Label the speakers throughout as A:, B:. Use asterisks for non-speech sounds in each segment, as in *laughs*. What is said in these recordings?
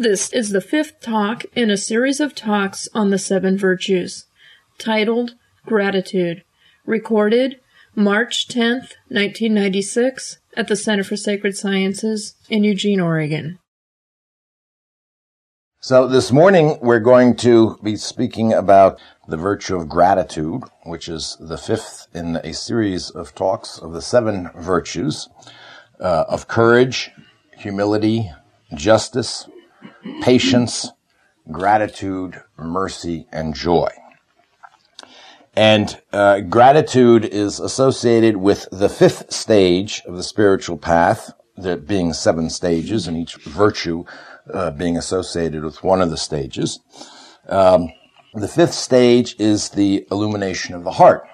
A: This is the fifth talk in a series of talks on the seven virtues, titled Gratitude, recorded March 10th, 1996, at the Center for Sacred Sciences in Eugene, Oregon.
B: So this morning we're going to be speaking about the virtue of gratitude, which is the fifth in a series of talks of the seven virtues uh, of courage, humility, justice, patience, gratitude, mercy, and joy. And uh, gratitude is associated with the fifth stage of the spiritual path, there being seven stages, and each virtue uh, being associated with one of the stages. Um, the fifth stage is the illumination of the heart.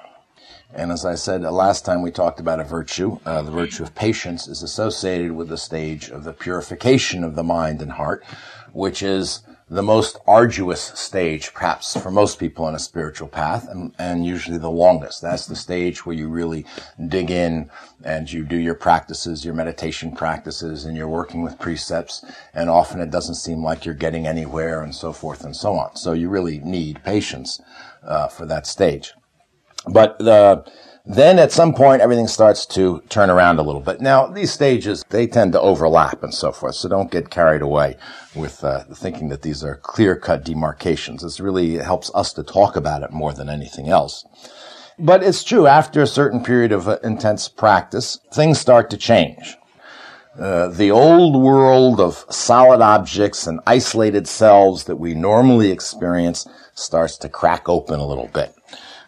B: And as I said last time we talked about a virtue, uh, the virtue of patience is associated with the stage of the purification of the mind and heart, which is the most arduous stage, perhaps for most people on a spiritual path, and, and, usually the longest. That's the stage where you really dig in and you do your practices, your meditation practices, and you're working with precepts, and often it doesn't seem like you're getting anywhere, and so forth and so on. So you really need patience uh, for that stage. But the then at some point, everything starts to turn around a little bit. Now, these stages, they tend to overlap and so forth, so don't get carried away with uh, thinking that these are clear-cut demarcations. This really helps us to talk about it more than anything else. But it's true, after a certain period of uh, intense practice, things start to change. Uh, the old world of solid objects and isolated selves that we normally experience starts to crack open a little bit.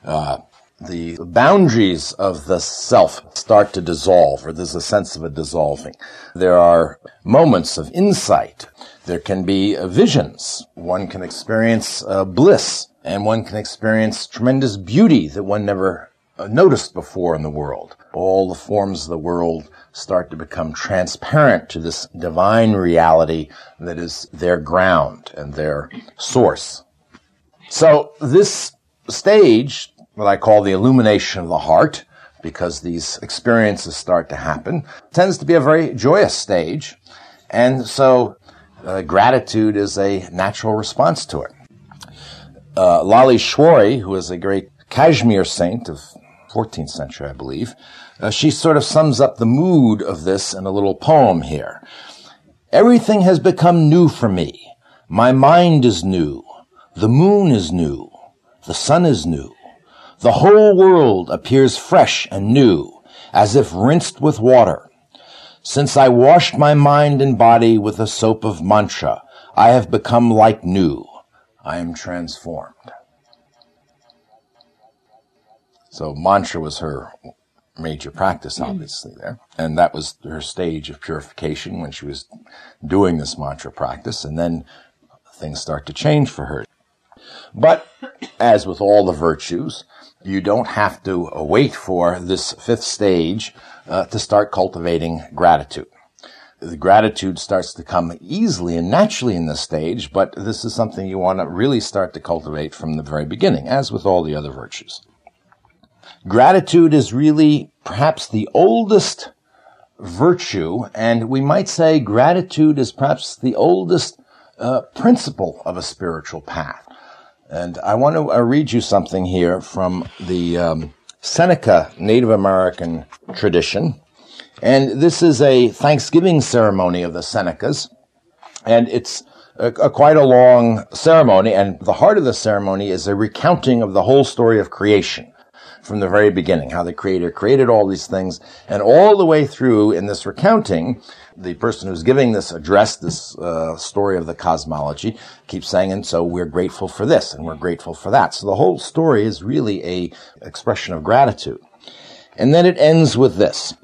B: Uh, the boundaries of the self start to dissolve, or there's a sense of a dissolving. There are moments of insight. There can be visions. One can experience uh, bliss, and one can experience tremendous beauty that one never uh, noticed before in the world. All the forms of the world start to become transparent to this divine reality that is their ground and their source. So this stage what I call the illumination of the heart, because these experiences start to happen, tends to be a very joyous stage. And so uh, gratitude is a natural response to it. Uh, Lalleshwari, who is a great Kashmir saint of 14th century, I believe, uh, she sort of sums up the mood of this in a little poem here. Everything has become new for me. My mind is new. The moon is new. The sun is new. The whole world appears fresh and new, as if rinsed with water. Since I washed my mind and body with the soap of mantra, I have become like new. I am transformed. So mantra was her major practice, mm-hmm. obviously, there. And that was her stage of purification when she was doing this mantra practice. And then things start to change for her. But as with all the virtues, you don't have to wait for this fifth stage uh, to start cultivating gratitude. The gratitude starts to come easily and naturally in this stage, but this is something you want to really start to cultivate from the very beginning, as with all the other virtues. Gratitude is really perhaps the oldest virtue, and we might say gratitude is perhaps the oldest uh, principle of a spiritual path. And I want to uh, read you something here from the um, Seneca Native American tradition. And this is a Thanksgiving ceremony of the Senecas. And it's a, a, quite a long ceremony. And the heart of the ceremony is a recounting of the whole story of creation from the very beginning, how the creator created all these things. And all the way through in this recounting, the person who's giving this address, this uh, story of the cosmology, keeps saying, and so we're grateful for this and we're grateful for that. So the whole story is really a expression of gratitude. And then it ends with this.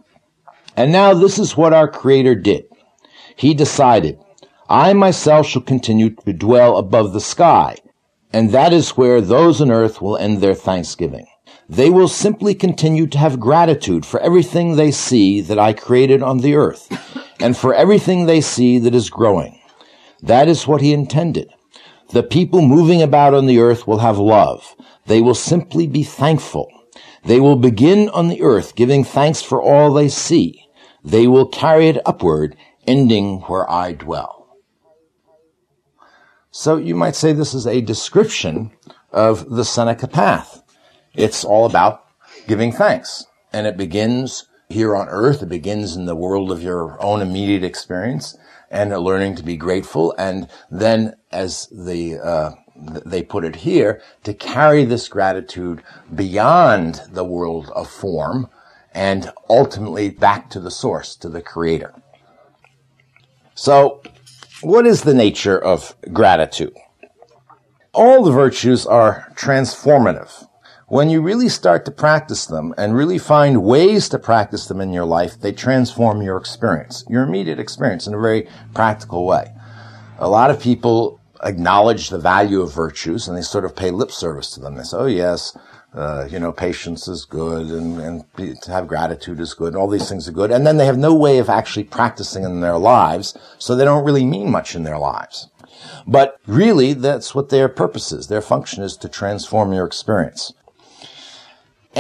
B: And now this is what our creator did. He decided, I myself shall continue to dwell above the sky, and that is where those on earth will end their thanksgiving. They will simply continue to have gratitude for everything they see that I created on the earth and for everything they see that is growing. That is what he intended. The people moving about on the earth will have love. They will simply be thankful. They will begin on the earth giving thanks for all they see. They will carry it upward, ending where I dwell. So you might say this is a description of the Seneca path. It's all about giving thanks. And it begins here on earth. It begins in the world of your own immediate experience and learning to be grateful. And then as the, uh, they put it here, to carry this gratitude beyond the world of form and ultimately back to the source, to the creator. So what is the nature of gratitude? All the virtues are transformative when you really start to practice them and really find ways to practice them in your life, they transform your experience, your immediate experience in a very practical way. A lot of people acknowledge the value of virtues and they sort of pay lip service to them. They say, oh yes, uh, you know, patience is good and, and to have gratitude is good and all these things are good. And then they have no way of actually practicing in their lives, so they don't really mean much in their lives. But really, that's what their purpose is. Their function is to transform your experience.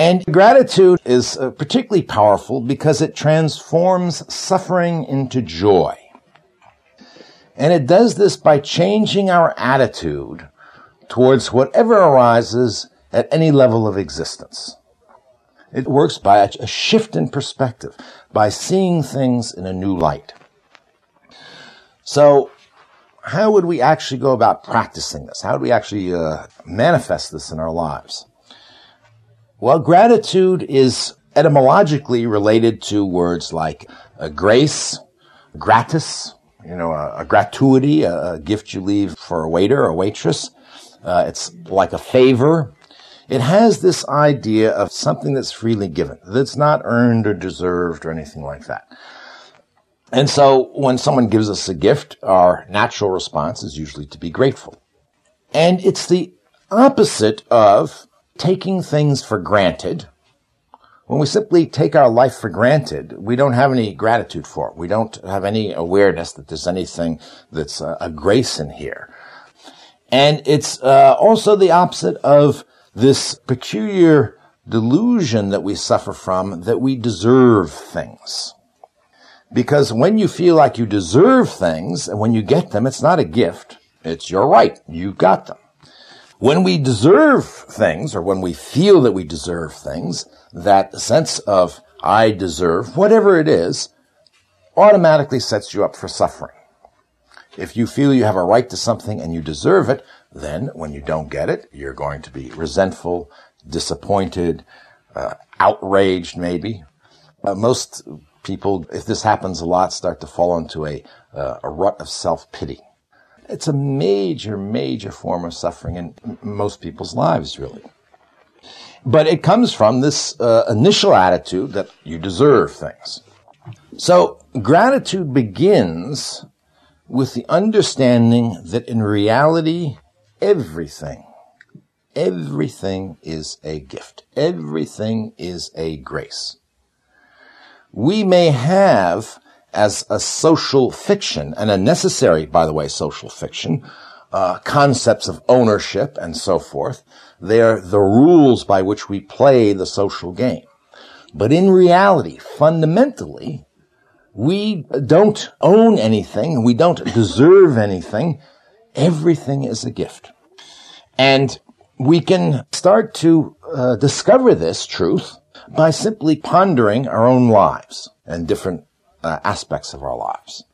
B: And gratitude is uh, particularly powerful because it transforms suffering into joy. And it does this by changing our attitude towards whatever arises at any level of existence. It works by a shift in perspective, by seeing things in a new light. So, how would we actually go about practicing this? How would we actually uh, manifest this in our lives? Well, gratitude is etymologically related to words like uh, grace, gratis, you know, a, a gratuity, a, a, gift you leave for a waiter or waitress. Uh, it's like a favor. It has this idea of something that's freely given, that's not earned or deserved or anything like that. And so when someone gives us a gift, our natural response is usually to be grateful. And it's the opposite of taking things for granted, when we simply take our life for granted, we don't have any gratitude for it. We don't have any awareness that there's anything that's a, a grace in here. And it's uh, also the opposite of this peculiar delusion that we suffer from that we deserve things. Because when you feel like you deserve things and when you get them, it's not a gift. It's your right. You got them. When we deserve things, or when we feel that we deserve things, that sense of I deserve, whatever it is, automatically sets you up for suffering. If you feel you have a right to something and you deserve it, then when you don't get it, you're going to be resentful, disappointed, uh, outraged maybe. Uh, most people, if this happens a lot, start to fall into a, uh, a rut of self-pity. It's a major, major form of suffering in most people's lives, really. But it comes from this uh, initial attitude that you deserve things. So gratitude begins with the understanding that in reality, everything, everything is a gift. Everything is a grace. We may have as a social fiction and a necessary, by the way, social fiction, uh, concepts of ownership and so forth. They are the rules by which we play the social game. But in reality, fundamentally, we don't own anything. We don't deserve anything. Everything is a gift. And we can start to uh, discover this truth by simply pondering our own lives and different uh, aspects of our lives.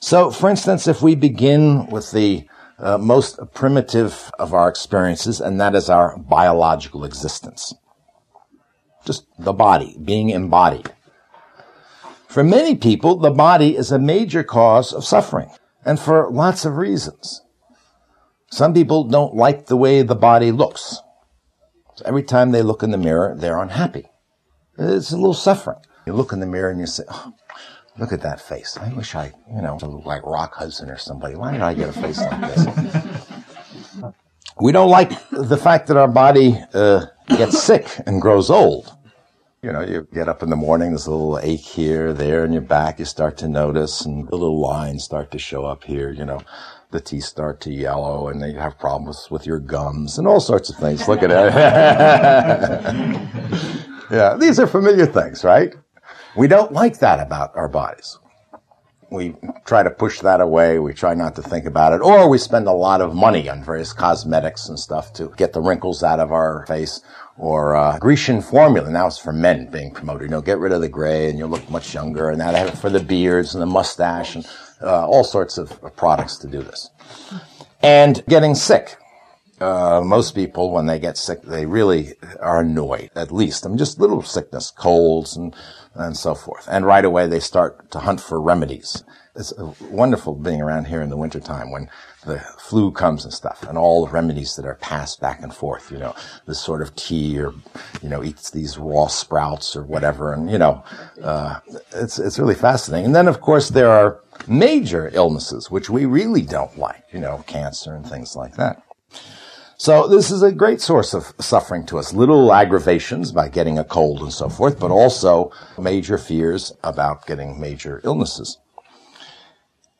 B: So, for instance, if we begin with the uh, most primitive of our experiences, and that is our biological existence. Just the body, being embodied. For many people, the body is a major cause of suffering, and for lots of reasons. Some people don't like the way the body looks. So every time they look in the mirror, they're unhappy. It's a little suffering. You look in the mirror and you say, oh, Look at that face. I wish I, you know, looked like Rock Hudson or somebody. Why did I get a face like this? we don't like the fact that our body uh, gets sick and grows old. You know, you get up in the morning, there's a little ache here, there in your back, you start to notice, and the little lines start to show up here, you know. The teeth start to yellow, and you have problems with your gums, and all sorts of things. Look at it. *laughs* yeah, these are familiar things, right? We don't like that about our bodies. we try to push that away. We try not to think about it. Or we spend a lot of money on various cosmetics and stuff to get the wrinkles out of our face. Or uh, Grecian formula. Now it's for men being promoted. You know, get rid of the gray and you'll look much younger. And now they have it for the beards and the mustache and uh, all sorts of products to do this. And getting sick. Uh, most people, when they get sick, they really are annoyed, at least. I mean, just little sickness, colds and, and so forth. And right away they start to hunt for remedies. It's wonderful being around here in the wintertime when the flu comes and stuff and all the remedies that are passed back and forth, you know, this sort of tea or, you know, eats these raw sprouts or whatever. And, you know, uh, it's, it's really fascinating. And then, of course, there are major illnesses, which we really don't like, you know, cancer and things like that. So this is a great source of suffering to us. Little aggravations by getting a cold and so forth, but also major fears about getting major illnesses.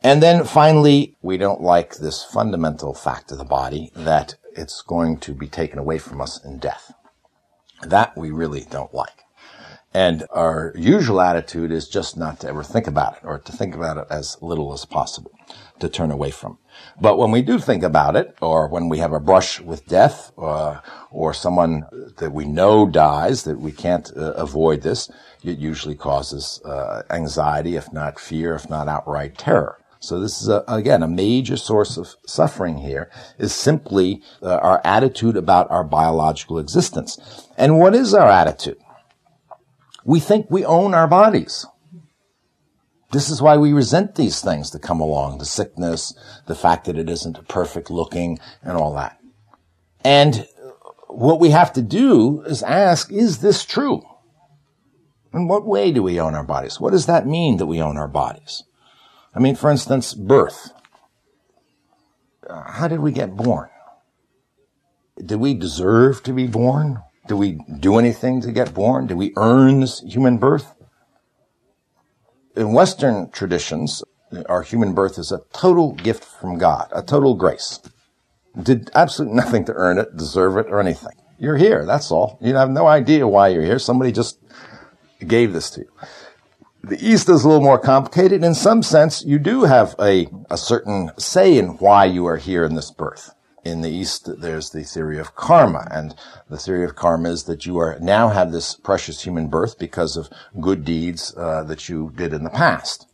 B: And then finally, we don't like this fundamental fact of the body that it's going to be taken away from us in death. That we really don't like. And our usual attitude is just not to ever think about it or to think about it as little as possible, to turn away from. But when we do think about it, or when we have a brush with death, uh, or someone that we know dies, that we can't uh, avoid this, it usually causes uh, anxiety, if not fear, if not outright terror. So this is a, again a major source of suffering here is simply uh, our attitude about our biological existence. And what is our attitude? We think we own our bodies. This is why we resent these things that come along, the sickness, the fact that it isn't perfect looking and all that. And what we have to do is ask, is this true? In what way do we own our bodies? What does that mean that we own our bodies? I mean, for instance, birth. Uh, how did we get born? Did we deserve to be born? Do we do anything to get born? Do we earn this human birth? In Western traditions, our human birth is a total gift from God, a total grace. Did absolutely *laughs* nothing to earn it, deserve it, or anything. You're here, that's all. You have no idea why you're here. Somebody just gave this to you. The East is a little more complicated. In some sense, you do have a, a certain say in why you are here in this birth in the East, there's the theory of karma. And the theory of karma is that you are now have this precious human birth because of good deeds uh, that you did in the past.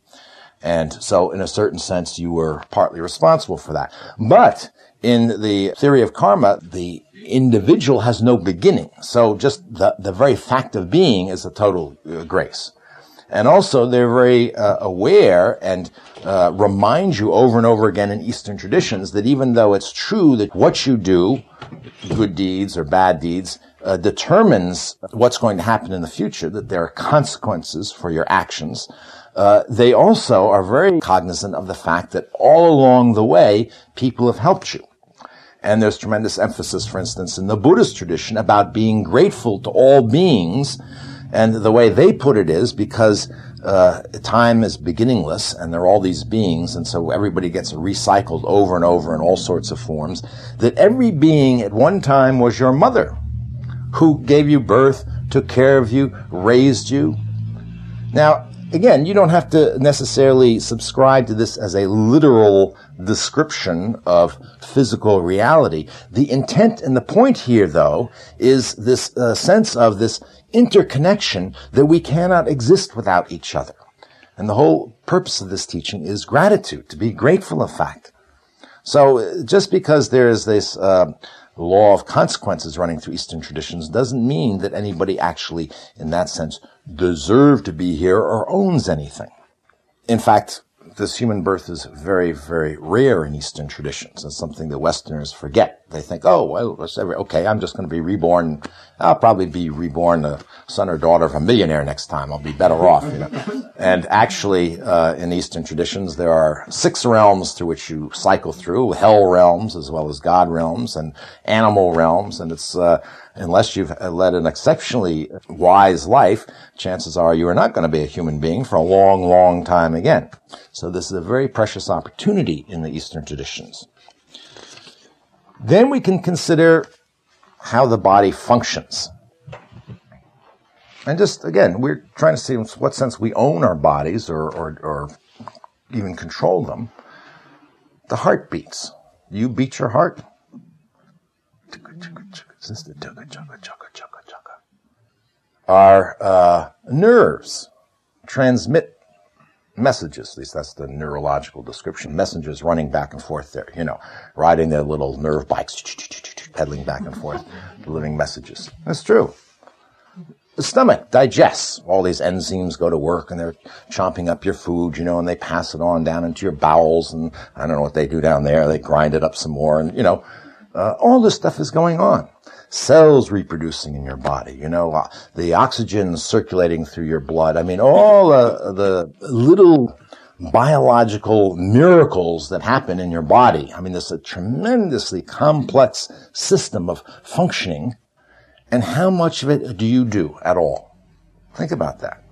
B: And so in a certain sense, you were partly responsible for that. But in the theory of karma, the individual has no beginning. So just the, the very fact of being is a total uh, grace. And also, they're very uh, aware and uh, remind you over and over again in Eastern traditions that even though it's true that what you do, good deeds or bad deeds, uh, determines what's going to happen in the future, that there are consequences for your actions, uh, they also are very cognizant of the fact that all along the way, people have helped you. And there's tremendous emphasis, for instance, in the Buddhist tradition about being grateful to all beings and the way they put it is because uh, time is beginningless and there are all these beings, and so everybody gets recycled over and over in all sorts of forms, that every being at one time was your mother who gave you birth, took care of you, raised you. Now, again, you don't have to necessarily subscribe to this as a literal description of physical reality. The intent and the point here, though, is this uh, sense of this interconnection that we cannot exist without each other. And the whole purpose of this teaching is gratitude, to be grateful of fact. So just because there is this uh, law of consequences running through Eastern traditions doesn't mean that anybody actually, in that sense, deserve to be here or owns anything. In fact, this human birth is very, very rare in Eastern traditions. It's something that Westerners forget. They think, oh, well, okay, I'm just going to be reborn. I'll probably be reborn a son or daughter of a millionaire next time. I'll be better off, you know. *laughs* and actually, uh, in Eastern traditions, there are six realms through which you cycle through, hell realms as well as God realms and animal realms. And it's, uh, unless you've led an exceptionally wise life, chances are you are not going to be a human being for a long, long time again. So this is a very precious opportunity in the Eastern traditions. Then we can consider how the body functions. And just again, we're trying to see in what sense we own our bodies or, or, or even control them. The heart beats. You beat your heart. Our uh, nerves transmit messages. At least that's the neurological description. Messages running back and forth there, you know, riding their little nerve bikes, pedaling back and forth, *laughs* delivering messages. That's true. The stomach digests. All these enzymes go to work and they're chomping up your food, you know, and they pass it on down into your bowels and I don't know what they do down there. They grind it up some more and, you know, uh, all this stuff is going on cells reproducing in your body, you know, uh, the oxygen circulating through your blood. I mean, all uh, the little biological miracles that happen in your body. I mean, there's a tremendously complex system of functioning. And how much of it do you do at all? Think about that.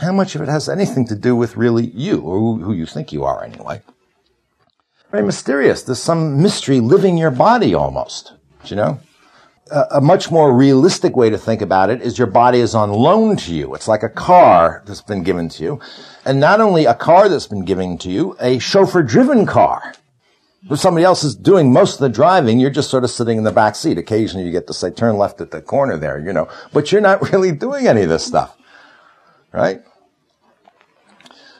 B: How much of it has anything to do with really you, or who you think you are anyway? Very mysterious. There's some mystery living your body almost you know? a much more realistic way to think about it is your body is on loan to you. It's like a car that's been given to you. And not only a car that's been given to you, a chauffeur driven car. If somebody else is doing most of the driving, you're just sort of sitting in the back seat. Occasionally you get to say, turn left at the corner there, you know, but you're not *laughs* really doing any of this stuff. Right?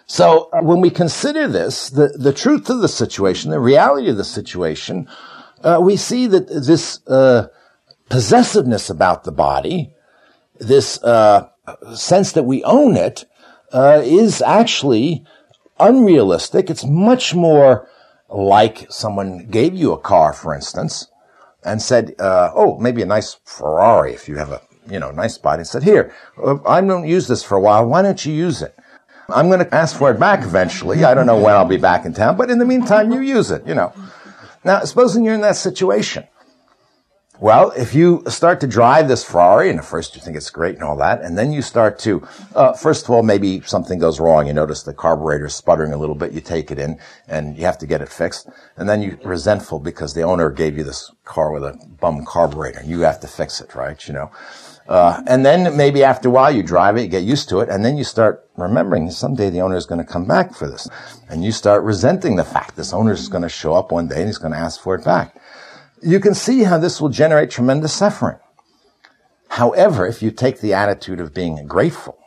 B: So uh, when we consider this, the, the truth of the situation, the reality of the situation, uh, we see that this uh, possessiveness about the body, this uh, sense that we own it, uh, is actually unrealistic. It's much more like someone gave you a car, for instance, and said, uh, "Oh, maybe a nice Ferrari if you have a you know nice body." And said, "Here, uh, I don't use this for a while. Why don't you use it?" I'm going to ask for it back eventually. I don't know when I'll be back in town, but in the meantime, you use it, you know. Now, supposing you're in that situation. Well, if you start to drive this Ferrari, and at first you think it's great and all that, and then you start to, uh, first of all, maybe something goes wrong. You notice the carburetor sputtering a little bit. You take it in, and you have to get it fixed. And then you're resentful because the owner gave you this car with a bum carburetor. You have to fix it, right? You know. Uh, and then maybe after a while you drive it, you get used to it, and then you start remembering someday the owner is going to come back for this. And you start resenting the fact this owner is going to show up one day and he's going to ask for it back. You can see how this will generate tremendous suffering. However, if you take the attitude of being grateful,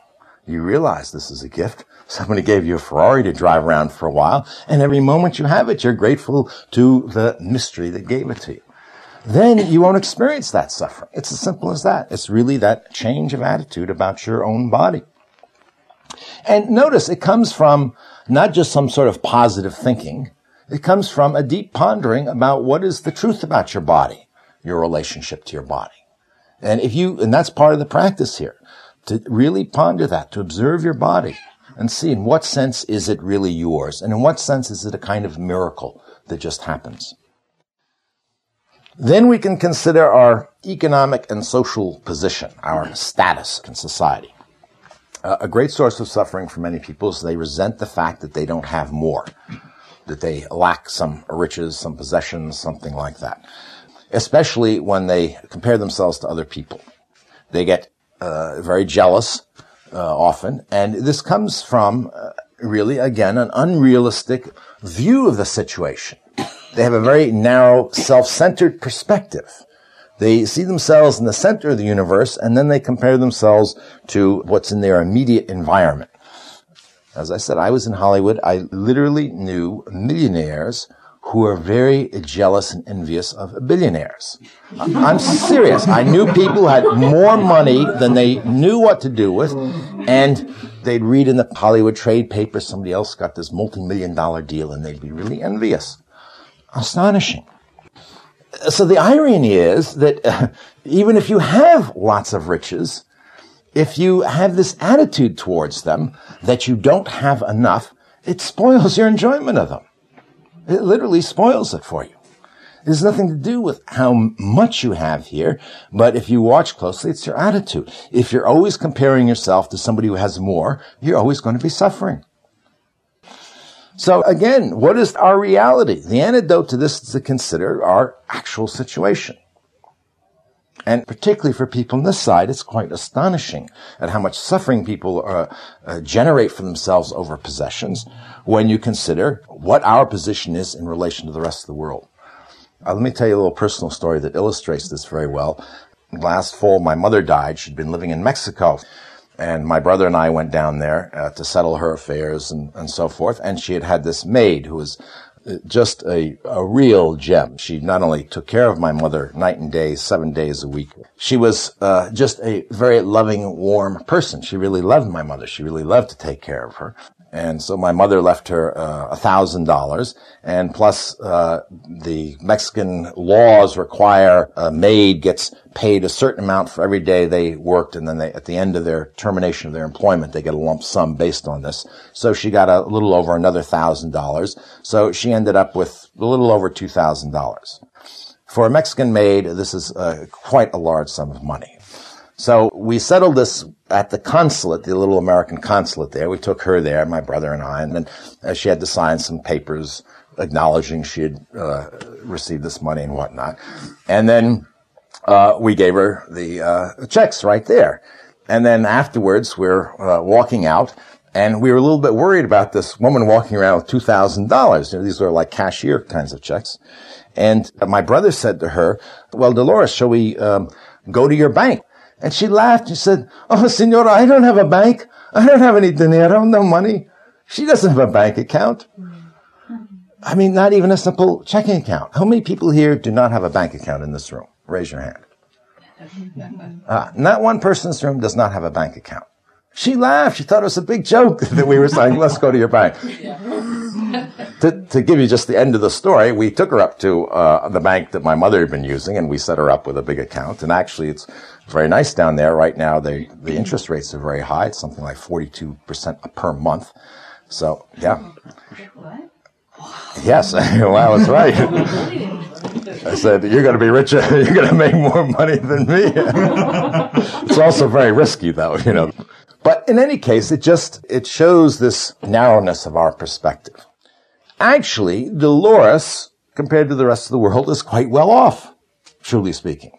B: you realize this is a gift. *laughs* Somebody gave you a Ferrari to drive around for a while, and every moment you have it, you're grateful to the mystery that gave it to you then you won't experience that suffering. It's as simple as that. It's really that change of attitude about your own body. And notice it comes from not just some sort of positive thinking. It comes from a deep pondering about what is the truth about your body, your relationship to your body. And if you, and that's part of the practice here, to really ponder that, to observe your body and see in what sense is it really yours and in what sense is it a kind of miracle that just happens. Then we can consider our economic and social position, our status in society. Uh, a great source of suffering for many people is they resent the fact that they don't have more, that they lack some riches, some possessions, something like that. Especially when they compare themselves to other people. They get uh, very jealous uh, often, and this comes from uh, really, again, an unrealistic view of the situation. They have a very narrow, self-centered perspective. They see themselves in the center of the universe and then they compare themselves to what's in their immediate environment. As I said, I was in Hollywood. I literally knew millionaires who are very jealous and envious of billionaires. I'm serious. I knew people who had more money than they knew what to do with, and they'd read in the Hollywood trade paper somebody else got this multi-million dollar deal, and they'd be really envious astonishing. So the irony is that *laughs* even if you have lots of riches, if you have this attitude towards them that you don't have enough, it spoils your enjoyment of them. It literally spoils it for you. It has nothing to do with how much you have here, but if you watch closely, it's your attitude. If you're always comparing yourself to somebody who has more, you're always going to be suffering. So again, what is our reality? The antidote to this is to consider our actual situation. And particularly for people on this side, it's quite astonishing at how much suffering people uh, uh, generate for themselves over possessions when you consider what our position is in relation to the rest of the world. Uh, let me tell you a little personal story that illustrates this very well. Last fall, my mother died. She'd been living in Mexico. And my brother and I went down there uh, to settle her affairs and, and so forth. And she had had this maid who was just a, a real gem. She not only took care of my mother night and day, seven days a week. She was uh, just a very loving, warm person. She really loved my mother. She really loved to take care of her. And so my mother left her uh, a thousand dollars, and plus uh, the Mexican laws require a maid gets paid a certain amount for every day they worked, and then they, at the end of their termination of their employment, they get a lump sum based on this. So she got a little over another thousand dollars. So she ended up with a little over two thousand dollars. For a Mexican maid, this is uh, quite a large sum of money. So we settled this at the consulate, the little American consulate there. We took her there, my brother and I, and then uh, she had to sign some papers acknowledging she had uh, received this money and whatnot. And then uh, we gave her the uh, checks right there. And then afterwards, we're uh, walking out, and we were a little bit worried about this woman walking around with two thousand dollars. You know, these were like cashier kinds of checks. And my brother said to her, "Well, Dolores, shall we um, go to your bank?" And she laughed. She said, Oh, senora, I don't have a bank. I don't have any dinero, no money. She doesn't have a bank account. I mean, not even a simple checking account. How many people here do not have a bank account in this room? Raise your hand. Uh, *laughs* not one person in this room does not have a bank account. She laughed. She thought it was a big joke *laughs* that we were saying, let's go to your bank. to, to give you just the end of the story, we took her up to uh, the bank that my mother had been using, and we set her up with a big account. And actually, it's very nice down there right now. The the interest rates are very high. It's something like forty two percent per month. So yeah. What? Yes, *laughs* well, that's right. I said, you're going to be richer. *laughs* You're going to make more money than me. *laughs* it's also very risky, though, you know. But in any case, it just, it shows this narrowness of our perspective. Actually, Dolores, compared to the rest of the world, is quite well off, truly speaking.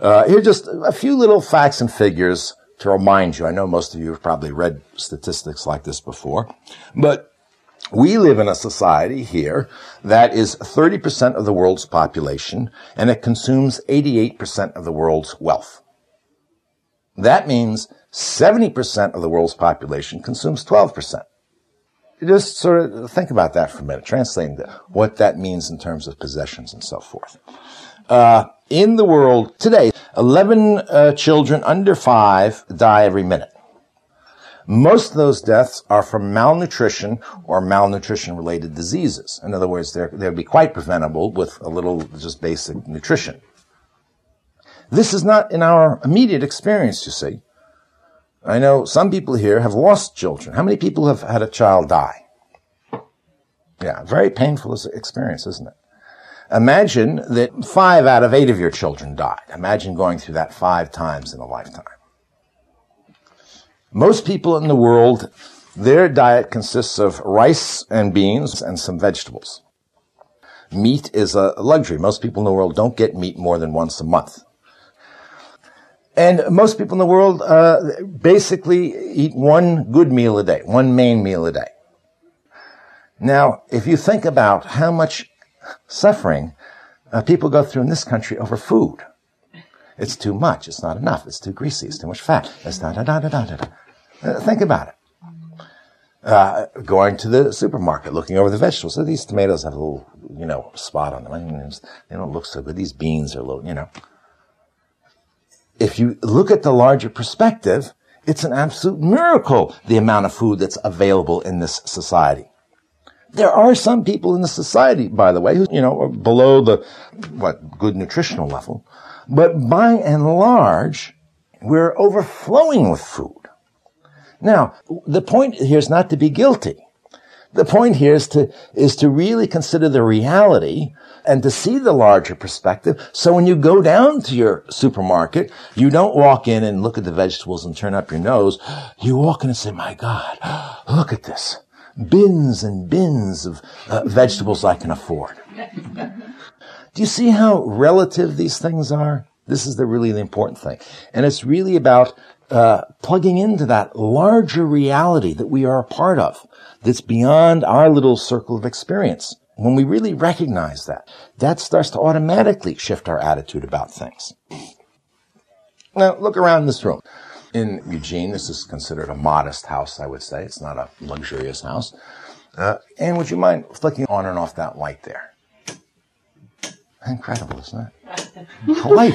B: Uh, here are just a few little facts and figures to remind you. I know most of you have probably read statistics like this before, but we live in a society here that is 30% of the world's population and it consumes 88% of the world's wealth. That means 70% of the world's population consumes 12% just sort of think about that for a minute, translating what that means in terms of possessions and so forth. Uh, in the world today, 11 uh, children under five die every minute. Most of those deaths are from malnutrition or malnutrition related diseases. In other words, they would be quite preventable with a little just basic nutrition. This is not in our immediate experience, you see. I know some people here have lost children. How many people have had a child die? Yeah, very painful experience, isn't it? Imagine that five out of eight of your children died. Imagine going through that five times in a lifetime. Most people in the world, their diet consists of rice and beans and some vegetables. Meat is a luxury. Most people in the world don't get meat more than once a month. And most people in the world uh, basically eat one good meal a day, one main meal a day. Now, if you think about how much suffering uh, people go through in this country over food, it's too much. It's not enough. It's too greasy. It's too much fat. It's da da da da da da. Uh, think about it. Uh, going to the supermarket, looking over the vegetables. So these tomatoes have a little, you know, spot on them. They don't look so good. These beans are a little, you know if you look at the larger perspective, it's an absolute miracle, the amount of food that's available in this society. There are some people in the society, by the way, who, you know, are below the, what, good nutritional level. But by and large, we're overflowing with food. Now, the point here is not to be guilty. The point here is to, is to really consider the reality and to see the larger perspective. So when you go down to your supermarket, you don't walk in and look at the vegetables and turn up your nose. You walk in and say, my God, look at this. Bins and bins of uh, vegetables I can afford. Do you see how relative these things are? This is the really the important thing. And it's really about uh, plugging into that larger reality that we are a part of that's beyond our little circle of experience. When we really recognize that, that starts to automatically shift our attitude about things. Now, look around this room. In Eugene, this is considered a modest house, I would say. It's not a luxurious house. Uh, and would you mind flicking on and off that light there? Incredible, isn't it? *laughs* light.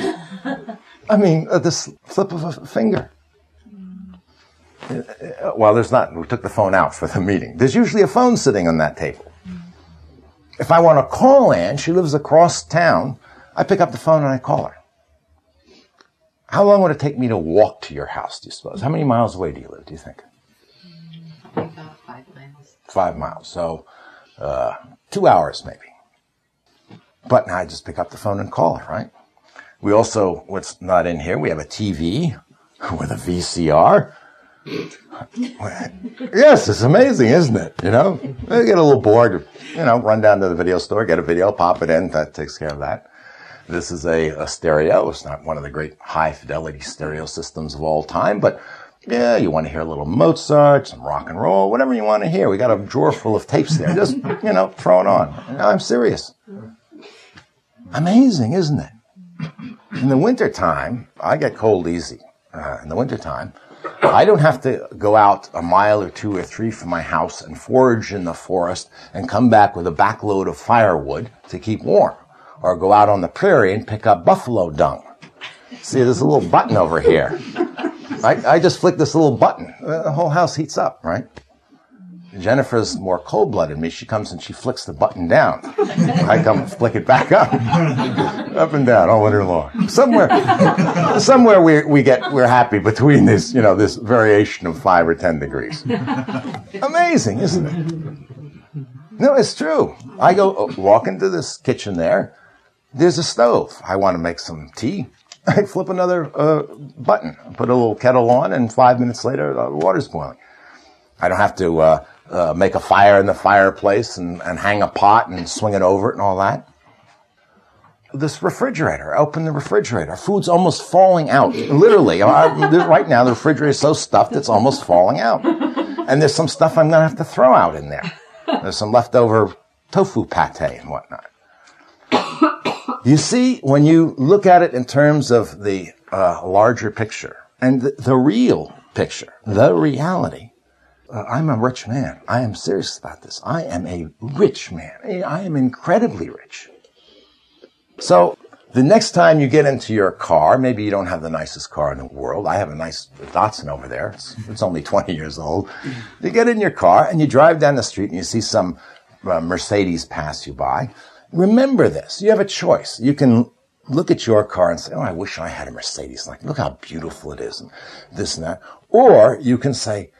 B: I mean, uh, this flip of a finger. Uh, well, there's not. We took the phone out for the meeting. There's usually a phone sitting on that table. If I want to call Anne, she lives across town. I pick up the phone and I call her. How long would it take me to walk to your house, do you suppose? How many miles away do you live, do you think?
C: About five miles.
B: Five miles. So, uh, two hours maybe. But now I just pick up the phone and call her, right? We also, what's not in here, we have a TV *laughs* with a VCR. *laughs* yes, it's amazing, isn't it? You know, I get a little bored, you know, run down to the video store, get a video, pop it in, that takes care of that. This is a, a stereo. It's not one of the great high fidelity stereo systems of all time, but yeah, you want to hear a little Mozart, some rock and roll, whatever you want to hear. We got a drawer full of tapes there. Just, you know, throw it on. I'm serious. Amazing, isn't it? In the wintertime, I get cold easy. Uh, in the wintertime, I don't have to go out a mile or two or three from my house and forage in the forest and come back with a backload of firewood to keep warm or go out on the prairie and pick up buffalo dung. See, there's a little button over here. I, I just flick this little button. The whole house heats up, right? Jennifer's more cold-blooded me. She comes and she flicks the button down. I come and flick it back up, up and down all winter long. Somewhere, somewhere we we get we're happy between this you know this variation of five or ten degrees. Amazing, isn't it? No, it's true. I go uh, walk into this kitchen there. There's a stove. I want to make some tea. *laughs* I flip another uh, button, put a little kettle on, and five minutes later, the water's boiling. I don't have to uh, uh, make a fire in the fireplace and, and hang a pot and swing it over it and all that. This refrigerator, open the refrigerator. Food's almost falling out. Literally, I, *laughs* right now the refrigerator is so stuffed it's almost falling out. And there's some stuff I'm going to have to throw out in there. There's some leftover tofu pate and whatnot. You see, when you look at it in terms of the uh, larger picture and the, the, real picture, the reality, uh, I'm a rich man. I am serious about this. I am a rich man. I am incredibly rich. So the next time you get into your car, maybe you don't have the nicest car in the world. I have a nice Datsun over there. It's, it's only *laughs* 20 years old. You get in your car and you drive down the street and you see some uh, Mercedes pass you by remember this. You have a choice. You can look at your car and say, Oh, I wish I had a Mercedes. Like, look how beautiful it is and this and that. Or you can say,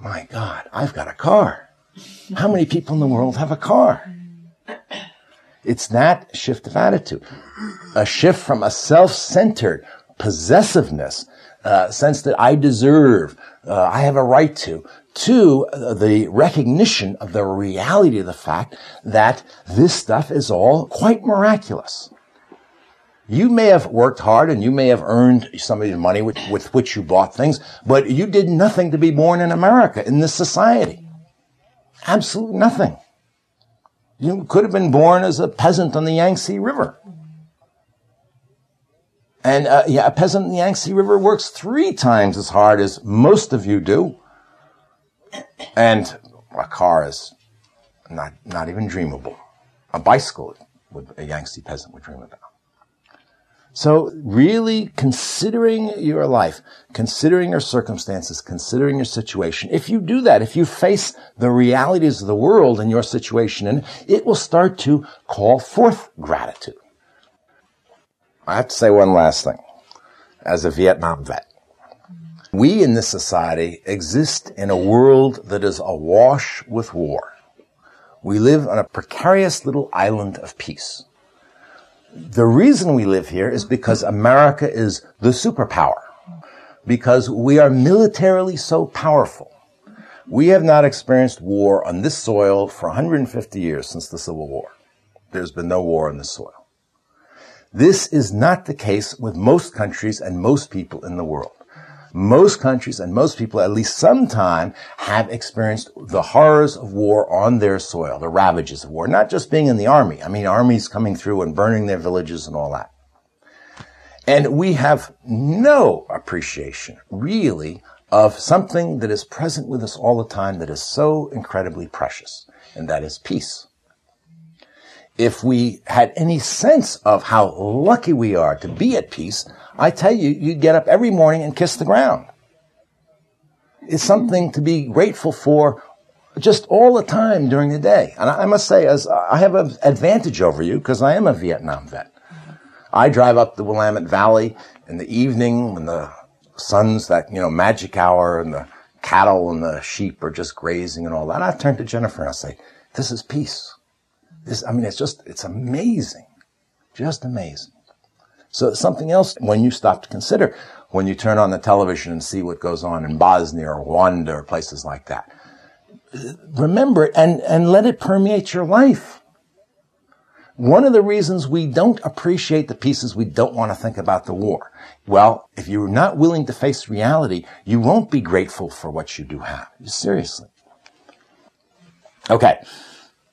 B: my God, I've got a car. How many people in the world have a car? It's that shift of attitude. A shift from a self-centered possessiveness, uh, sense that I deserve, uh, I have a right to, to the recognition of the reality of the fact that this stuff is all quite miraculous. You may have worked hard and you may have earned some of the money with, with which you bought things, but you did nothing to be born in America, in this society. Absolutely nothing. You could have been born as a peasant on the Yangtze River. And uh, yeah, a peasant in the Yangtze River works three times as hard as most of you do. And a car is not, not even dreamable. A bicycle would, a Yangtze peasant would dream about. So really considering your life, considering your circumstances, considering your situation, if you do that, if you face the realities of the world and your situation, and it will start to call forth gratitude. I have to say one last thing. As a Vietnam vet, we in this society exist in a world that is awash with war. We live on a precarious little island of peace. The reason we live here is because America is the superpower. Because we are militarily so powerful. We have not experienced war on this soil for 150 years since the Civil War. There's been no war on this soil. This is not the case with most countries and most people in the world. Most countries and most people at least sometime have experienced the horrors of war on their soil, the ravages of war, not just being in the army. I mean, armies coming through and burning their villages and all that. And we have no appreciation, really, of something that is present with us all the time that is so incredibly precious, and that is peace. If we had any sense of how lucky we are to be at peace, I tell you, you'd get up every morning and kiss the ground. It's something to be grateful for just all the time during the day. And I must say, as I have an advantage over you because I am a Vietnam vet. I drive up the Willamette Valley in the evening when the sun's that, you know, magic hour and the cattle and the sheep are just grazing and all that. I turn to Jennifer and I say, this is peace. This, I mean, it's just, it's amazing. Just amazing. So something else when you stop to consider when you turn on the television and see what goes on in Bosnia or Rwanda or places like that. Remember it and, and let it permeate your life. One of the reasons we don't appreciate the pieces we don't want to think about the war. Well, if you're not willing to face reality, you won't be grateful for what you do have. Seriously. Okay.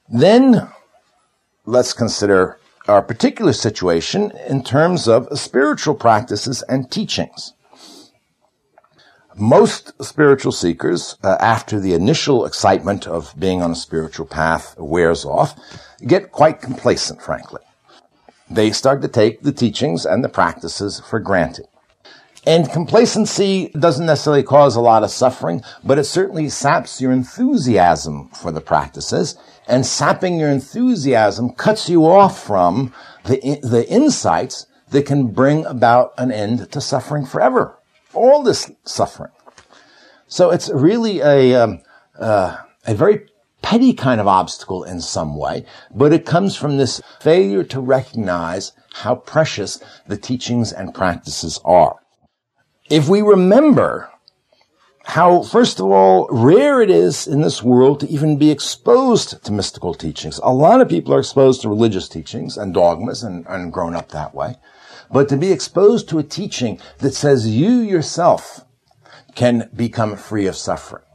B: Then let's consider our particular situation in terms of spiritual practices and teachings. Most spiritual seekers, uh, after the initial excitement of being on a spiritual path wears off, get quite complacent, frankly. They start to take the teachings and the practices for granted. And complacency doesn't necessarily cause a lot of suffering, but it certainly saps your enthusiasm for the practices, and sapping your enthusiasm cuts you off from the, the insights that can bring about an end to suffering forever. All this suffering. So it's really a, um, uh, a very petty kind of obstacle in some way, but it comes from this failure to recognize how precious the teachings and practices are. If we remember how, first of all, rare it is in this world to even be exposed to mystical teachings. A lot of people are exposed to religious teachings and dogmas and, and grown up that way. But to be exposed to a teaching that says you yourself can become free of suffering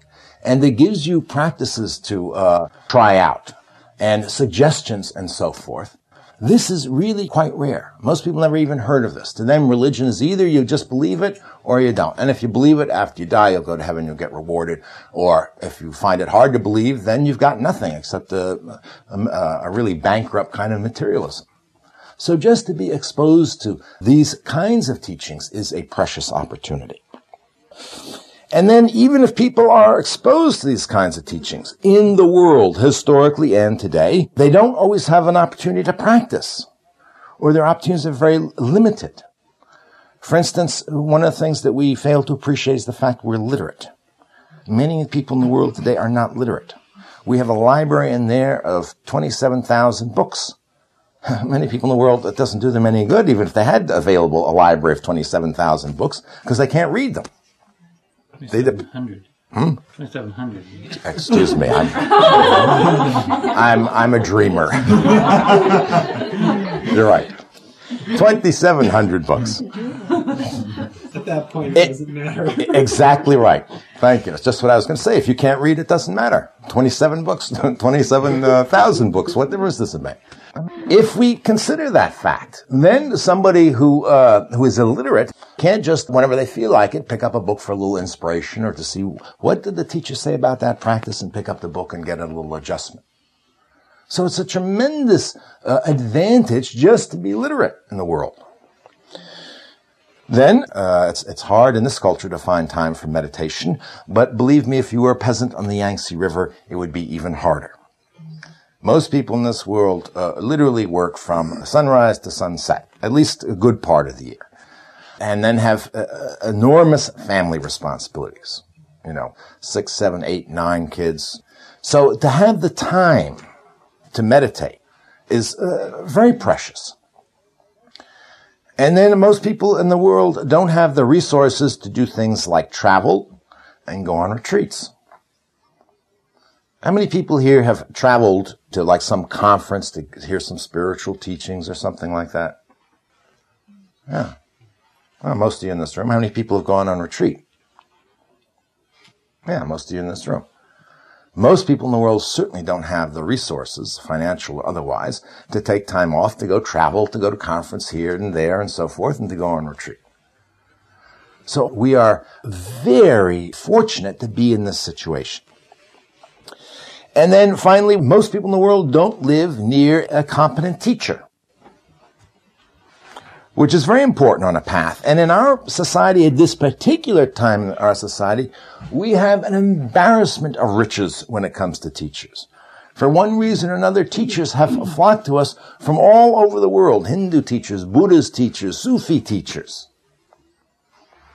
B: and that gives you practices to uh, try out and suggestions and so forth. This is really quite rare. Most people never even heard of this. To them, religion is either you just believe it or you don't. And if you believe it, after you die, you'll go to heaven, you'll get rewarded. Or if you find it hard to believe, then you've got nothing except a, a, a really bankrupt kind of materialism. So just to be exposed to these kinds of teachings is a precious opportunity. And then even if people are exposed to these kinds of teachings in the world, historically and today, they don't always have an opportunity to practice or their opportunities are very limited. For instance, one of the things that we fail to appreciate is the fact we're literate. Many people in the world today are not literate. We have a library in there of 27,000 books. *laughs* Many people in the world, it doesn't do them any good, even if they had available a library of 27,000 books, because they can't read them.
D: 2700. Hmm? 2700.
B: Excuse me. I'm, I'm, I'm a dreamer. *laughs* You're right. 2,700 books.
D: At that point, it, doesn't matter. *laughs*
B: exactly right. Thank you. That's just what I was going to say. If you can't read, it doesn't matter. 27 books, *laughs* 27,000 books. What difference does it make? If we consider that fact, then somebody who uh, who is illiterate can't just, whenever they feel like it, pick up a book for a little inspiration or to see what did the teacher say about that practice and pick up the book and get a little adjustment. So it's a tremendous uh, advantage just to be literate in the world. Then uh, it's it's hard in this culture to find time for meditation, but believe me, if you were a peasant on the Yangtze River, it would be even harder. Most people in this world uh, literally work from sunrise to sunset, at least a good part of the year, and then have uh, uh, enormous family responsibilities. You know, six, seven, eight, nine kids. So to have the time to meditate is uh, very precious. And then most people in the world don't have the resources to do things like travel and go on retreats. How many people here have traveled to like some conference to hear some spiritual teachings or something like that? Yeah. Well, most of you in this room. How many people have gone on retreat? Yeah, most of you in this room. Most people in the world certainly don't have the resources, financial or otherwise, to take time off to go travel, to go to conference here and there and so forth, and to go on retreat. So we are very fortunate to be in this situation. And then finally, most people in the world don't live near a competent teacher which is very important on a path. And in our society, at this particular time in our society, we have an embarrassment of riches when it comes to teachers. For one reason or another, teachers have flocked to us from all over the world. Hindu teachers, Buddhist teachers, Sufi teachers.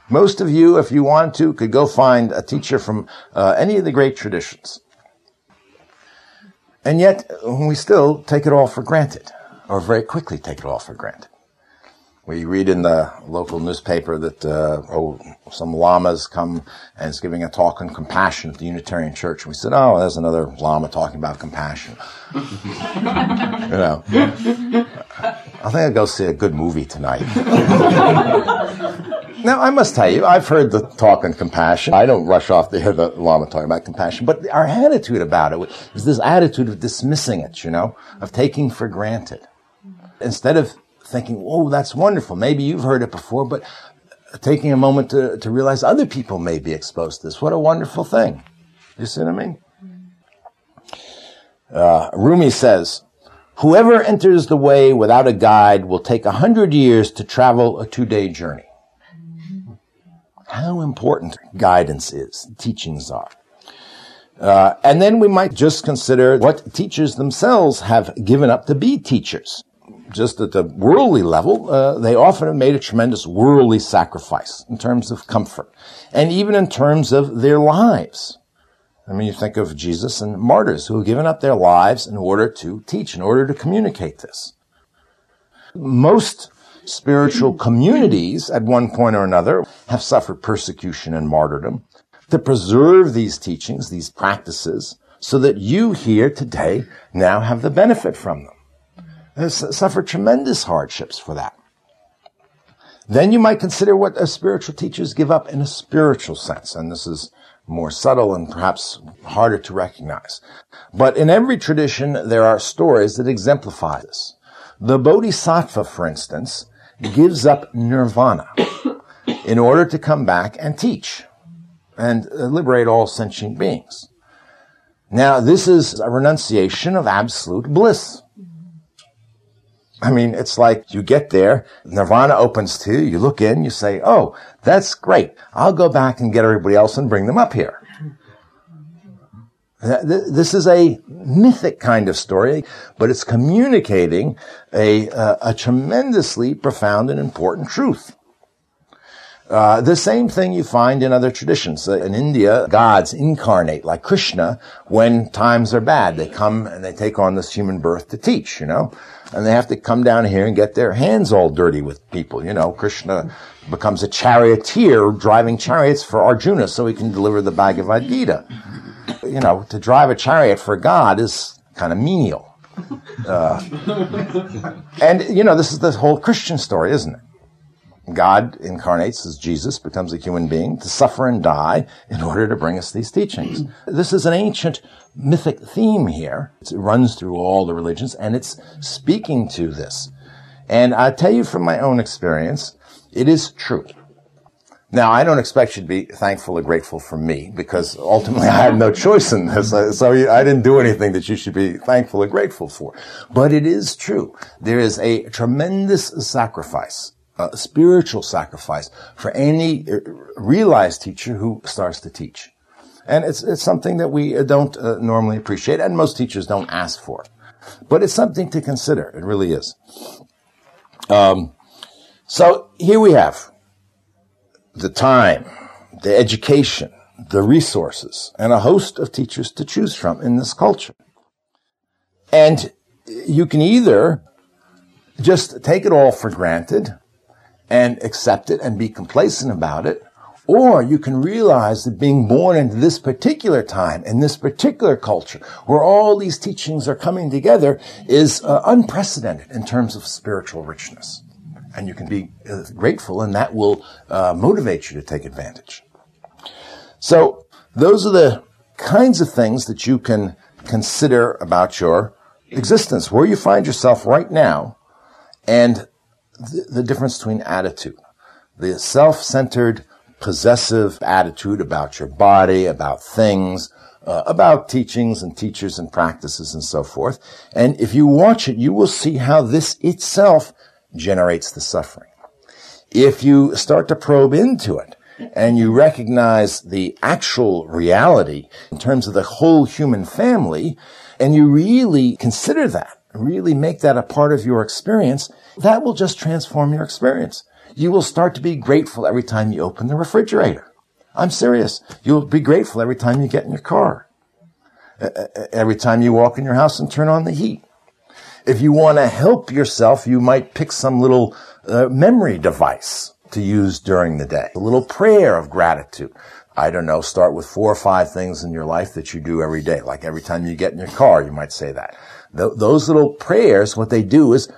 B: Most of you, if you want to, could go find a teacher from uh, any of the great traditions. And yet, we still take it all for granted, or very quickly take it all for granted. We read in the local newspaper that uh, oh, some lamas come and is giving a talk on compassion at the Unitarian Church. We said, "Oh, there's another lama talking about compassion." *laughs* you know, I think I'll go see a good movie tonight. *laughs* now, I must tell you, I've heard the talk on compassion. I don't rush off to hear the lama talking about compassion, but our attitude about it is this attitude of dismissing it. You know, of taking for granted instead of thinking, oh, that's wonderful. Maybe you've heard it before, but taking a moment to, to realize other people may be exposed to this. What a wonderful thing. You see what I mean? Uh, Rumi says, whoever enters the way without a guide will take a hundred years to travel a two-day journey. How important guidance is, teachings are. Uh, and then we might just consider what teachers themselves have given up to be teachers just at the worldly level, uh, they often have made a tremendous worldly sacrifice in terms of comfort and even in terms of their lives. I mean, you think of Jesus and martyrs who have given up their lives in order to teach, in order to communicate this. Most spiritual communities at one point or another have suffered persecution and martyrdom to preserve these teachings, these practices, so that you here today now have the benefit from them has suffered tremendous hardships for that. Then you might consider what spiritual teachers give up in a spiritual sense, and this is more subtle and perhaps harder to recognize. But in every tradition, there are stories that exemplify this. The Bodhisattva, for instance, gives up nirvana *coughs* in order to come back and teach and uh, liberate all sentient beings. Now, this is a renunciation of absolute bliss. I mean, it's like you get there, Nirvana opens to you, you look in, you say, oh, that's great. I'll go back and get everybody else and bring them up here. This is a mythic kind of story, but it's communicating a, a, tremendously profound and important truth. Uh, the same thing you find in other traditions. Uh, in India, gods incarnate like Krishna when times are bad. They come and they take on this human birth to teach, you know and they have to come down here and get their hands all dirty with people. You know, Krishna becomes a charioteer driving chariots for Arjuna so he can deliver the Bhagavad Gita. You know, to drive a chariot for God is kind of menial. Uh, and, you know, this is the whole Christian story, isn't it? God incarnates as Jesus, becomes a human being to suffer and die in order to bring us these teachings. This is an ancient mythic theme here. It runs through all the religions and it's speaking to this. And I tell you from my own experience, it is true. Now, I don't expect you to be thankful or grateful for me because ultimately I have no choice in this. So I didn't do anything that you should be thankful or grateful for. But it is true. There is a tremendous sacrifice a spiritual sacrifice for any realized teacher who starts to teach. And it's, it's something that we don't uh, normally appreciate, and most teachers don't ask for. But it's something to consider. It really is. Um, so here we have the time, the education, the resources, and a host of teachers to choose from in this culture. And you can either just take it all for granted and accept it and be complacent about it. Or you can realize that being born into this particular time, in this particular culture, where all these teachings are coming together, is uh, unprecedented in terms of spiritual richness. And you can be uh, grateful and that will uh, motivate you to take advantage. So those are the kinds of things that you can consider about your existence, where you find yourself right now and the, the difference between attitude. The self-centered, possessive attitude about your body, about things, uh, about teachings and teachers and practices and so forth. And if you watch it, you will see how this itself generates the suffering. If you start to probe into it and you recognize the actual reality in terms of the whole human family, and you really consider that, really make that a part of your experience, that will just transform your experience. You will start to be grateful every time you open the refrigerator. I'm serious. You'll be grateful every time you get in your car. Every time you walk in your house and turn on the heat. If you want to help yourself, you might pick some little uh, memory device to use during the day. A little prayer of gratitude. I don't know, start with four or five things in your life that you do every day. Like every time you get in your car, you might say that. Th- those little prayers, what they do is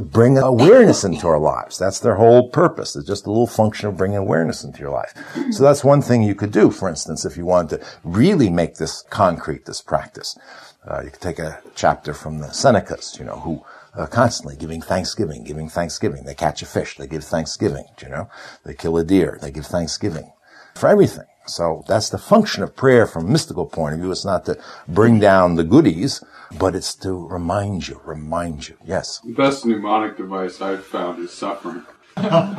B: bring awareness into our lives. That's their whole purpose. It's just a little function of bringing awareness into your life. So that's one thing you could do, for instance, if you wanted to really make this concrete, this practice. Uh, you could take a chapter from the Senecas, you know, who are constantly giving thanksgiving, giving thanksgiving. They catch a fish, they give thanksgiving, you know. They kill a deer, they give thanksgiving for everything. So that's the function of prayer from a mystical point of view. It's not to bring down the goodies, but it's to remind you, remind you. Yes.
E: The best mnemonic device I've found is suffering.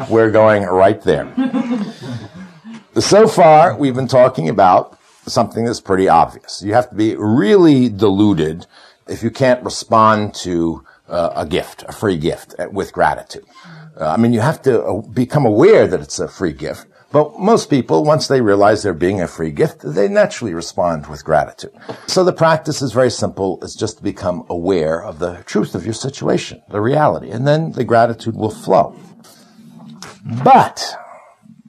B: We're going right there. *laughs* so far, we've been talking about something that's pretty obvious. You have to be really deluded if you can't respond to uh, a gift, a free gift, uh, with gratitude. Uh, I mean, you have to uh, become aware that it's a free gift. But most people, once they realize they're being a free gift, they naturally respond with gratitude. So the practice is very simple. It's just to become aware of the truth of your situation, the reality, and then the gratitude will flow. But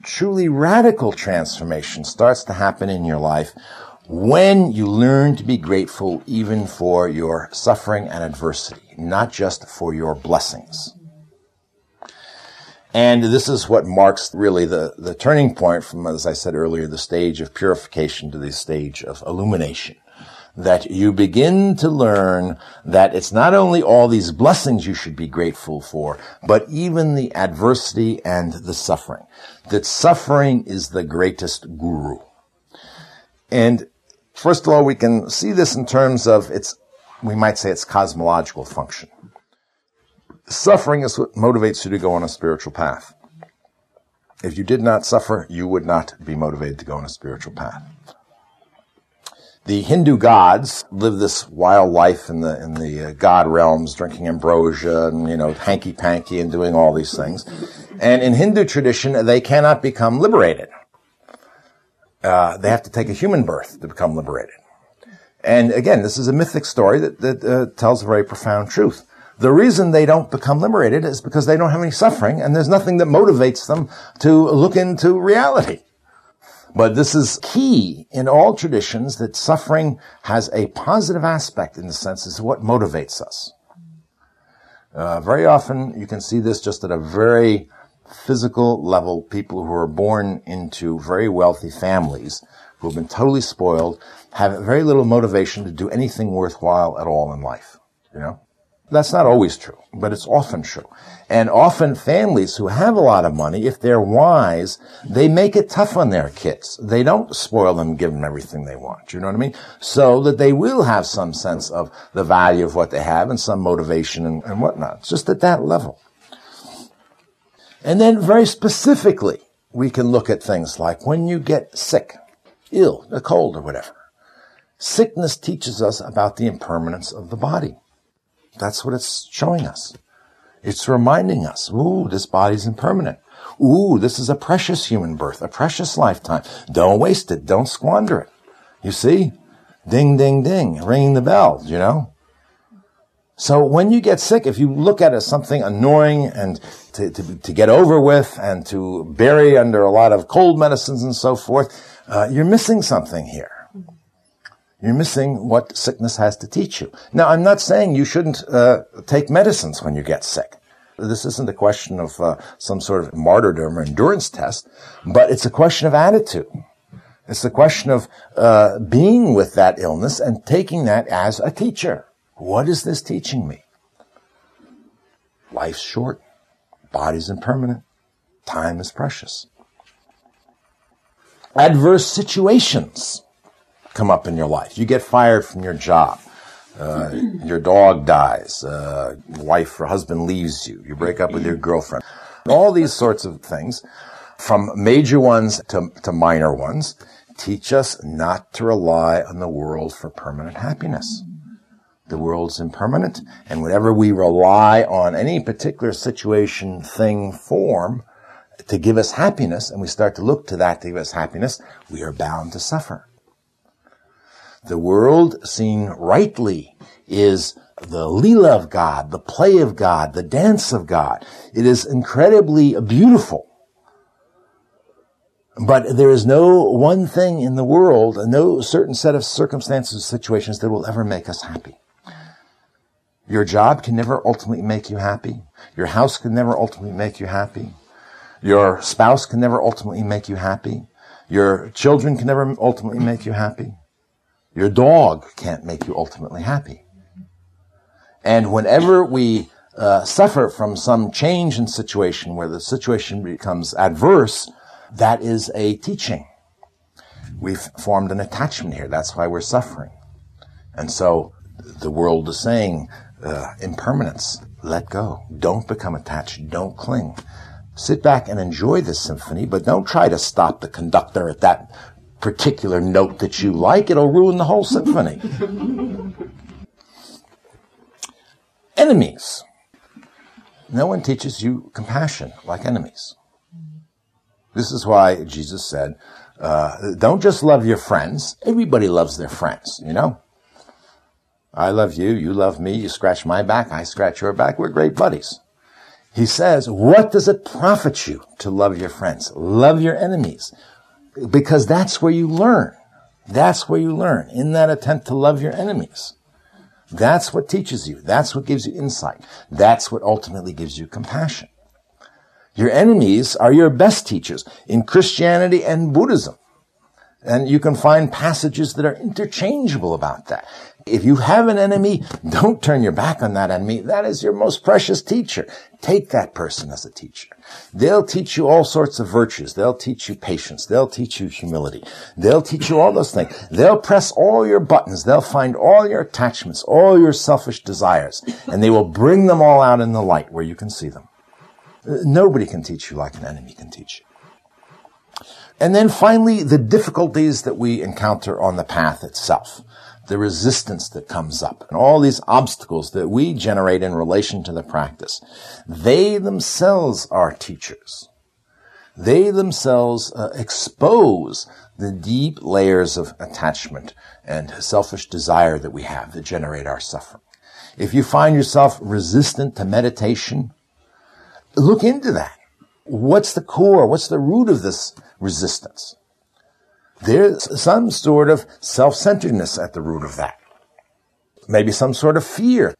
B: truly radical transformation starts to happen in your life when you learn to be grateful even for your suffering and adversity, not just for your blessings. And this is what marks really the, the turning point from, as I said earlier, the stage of purification to the stage of illumination. That you begin to learn that it's not only all these blessings you should be grateful for, but even the adversity and the suffering. That suffering is the greatest guru. And first of all, we can see this in terms of its, we might say its cosmological function. Suffering is what motivates you to go on a spiritual path. If you did not suffer, you would not be motivated to go on a spiritual path. The Hindu gods live this wild life in the in the uh, god realms, drinking ambrosia and you know hanky panky and doing all these things. And in Hindu tradition, they cannot become liberated. Uh, they have to take a human birth to become liberated. And again, this is a mythic story that, that uh, tells a very profound truth. The reason they don't become liberated is because they don't have any suffering and there's nothing that motivates them to look into reality. But this is key in all traditions that suffering has a positive aspect in the sense is what motivates us. Uh, very often you can see this just at a very physical level. People who are born into very wealthy families who have been totally spoiled have very little motivation to do anything worthwhile at all in life. You know? That's not always true, but it's often true. And often families who have a lot of money, if they're wise, they make it tough on their kids. They don't spoil them, give them everything they want. You know what I mean? So that they will have some sense of the value of what they have and some motivation and, and whatnot. It's just at that level. And then very specifically, we can look at things like when you get sick, ill, a cold or whatever. Sickness teaches us about the impermanence of the body. That's what it's showing us. It's reminding us, ooh, this body's impermanent. Ooh, this is a precious human birth, a precious lifetime. Don't waste it. Don't squander it. You see? Ding, ding, ding, ringing the bell, you know? So when you get sick, if you look at it as something annoying and to, to, to get over with and to bury under a lot of cold medicines and so forth, uh, you're missing something here. You're missing what sickness has to teach you. Now, I'm not saying you shouldn't uh, take medicines when you get sick. This isn't a question of uh, some sort of martyrdom or endurance test, but it's a question of attitude. It's a question of uh, being with that illness and taking that as a teacher. What is this teaching me? Life's short, body's impermanent, time is precious. Adverse situations come up in your life. You get fired from your job. Uh, your dog dies. Uh, wife or husband leaves you. You break up with your girlfriend. All these sorts of things, from major ones to, to minor ones, teach us not to rely on the world for permanent happiness. The world's impermanent, and whenever we rely on any particular situation, thing, form, to give us happiness, and we start to look to that to give us happiness, we are bound to suffer. The world, seen rightly, is the Leela of God, the play of God, the dance of God. It is incredibly beautiful. But there is no one thing in the world, no certain set of circumstances, situations that will ever make us happy. Your job can never ultimately make you happy. Your house can never ultimately make you happy. Your spouse can never ultimately make you happy. Your children can never ultimately make you happy. Your dog can't make you ultimately happy. And whenever we uh, suffer from some change in situation where the situation becomes adverse, that is a teaching. We've formed an attachment here. That's why we're suffering. And so the world is saying, uh, impermanence, let go. Don't become attached. Don't cling. Sit back and enjoy the symphony, but don't try to stop the conductor at that particular note that you like. It'll ruin the whole symphony. *laughs* enemies. No one teaches you compassion like enemies. This is why Jesus said, uh, don't just love your friends. Everybody loves their friends, you know? I love you, you love me, you scratch my back, I scratch your back, we're great buddies. He says, what does it profit you to love your friends? Love your enemies. Because that's where you learn. That's where you learn, in that attempt to love your enemies. That's what teaches you. That's what gives you insight. That's what ultimately gives you compassion. Your enemies are your best teachers in Christianity and Buddhism. And you can find passages that are interchangeable about that. If you have an enemy, don't turn your back on that enemy. That is your most precious teacher. Take that person as a teacher. They'll teach you all sorts of virtues. They'll teach you patience. They'll teach you humility. They'll teach you all those things. They'll press all your buttons. They'll find all your attachments, all your selfish desires, and they will bring them all out in the light where you can see them. Nobody can teach you like an enemy can teach you. And then finally, the difficulties that we encounter on the path itself. The resistance that comes up and all these obstacles that we generate in relation to the practice. They themselves are teachers. They themselves uh, expose the deep layers of attachment and selfish desire that we have that generate our suffering. If you find yourself resistant to meditation, look into that. What's the core? What's the root of this resistance? There's some sort of self-centeredness at the root of that. Maybe some sort of fear.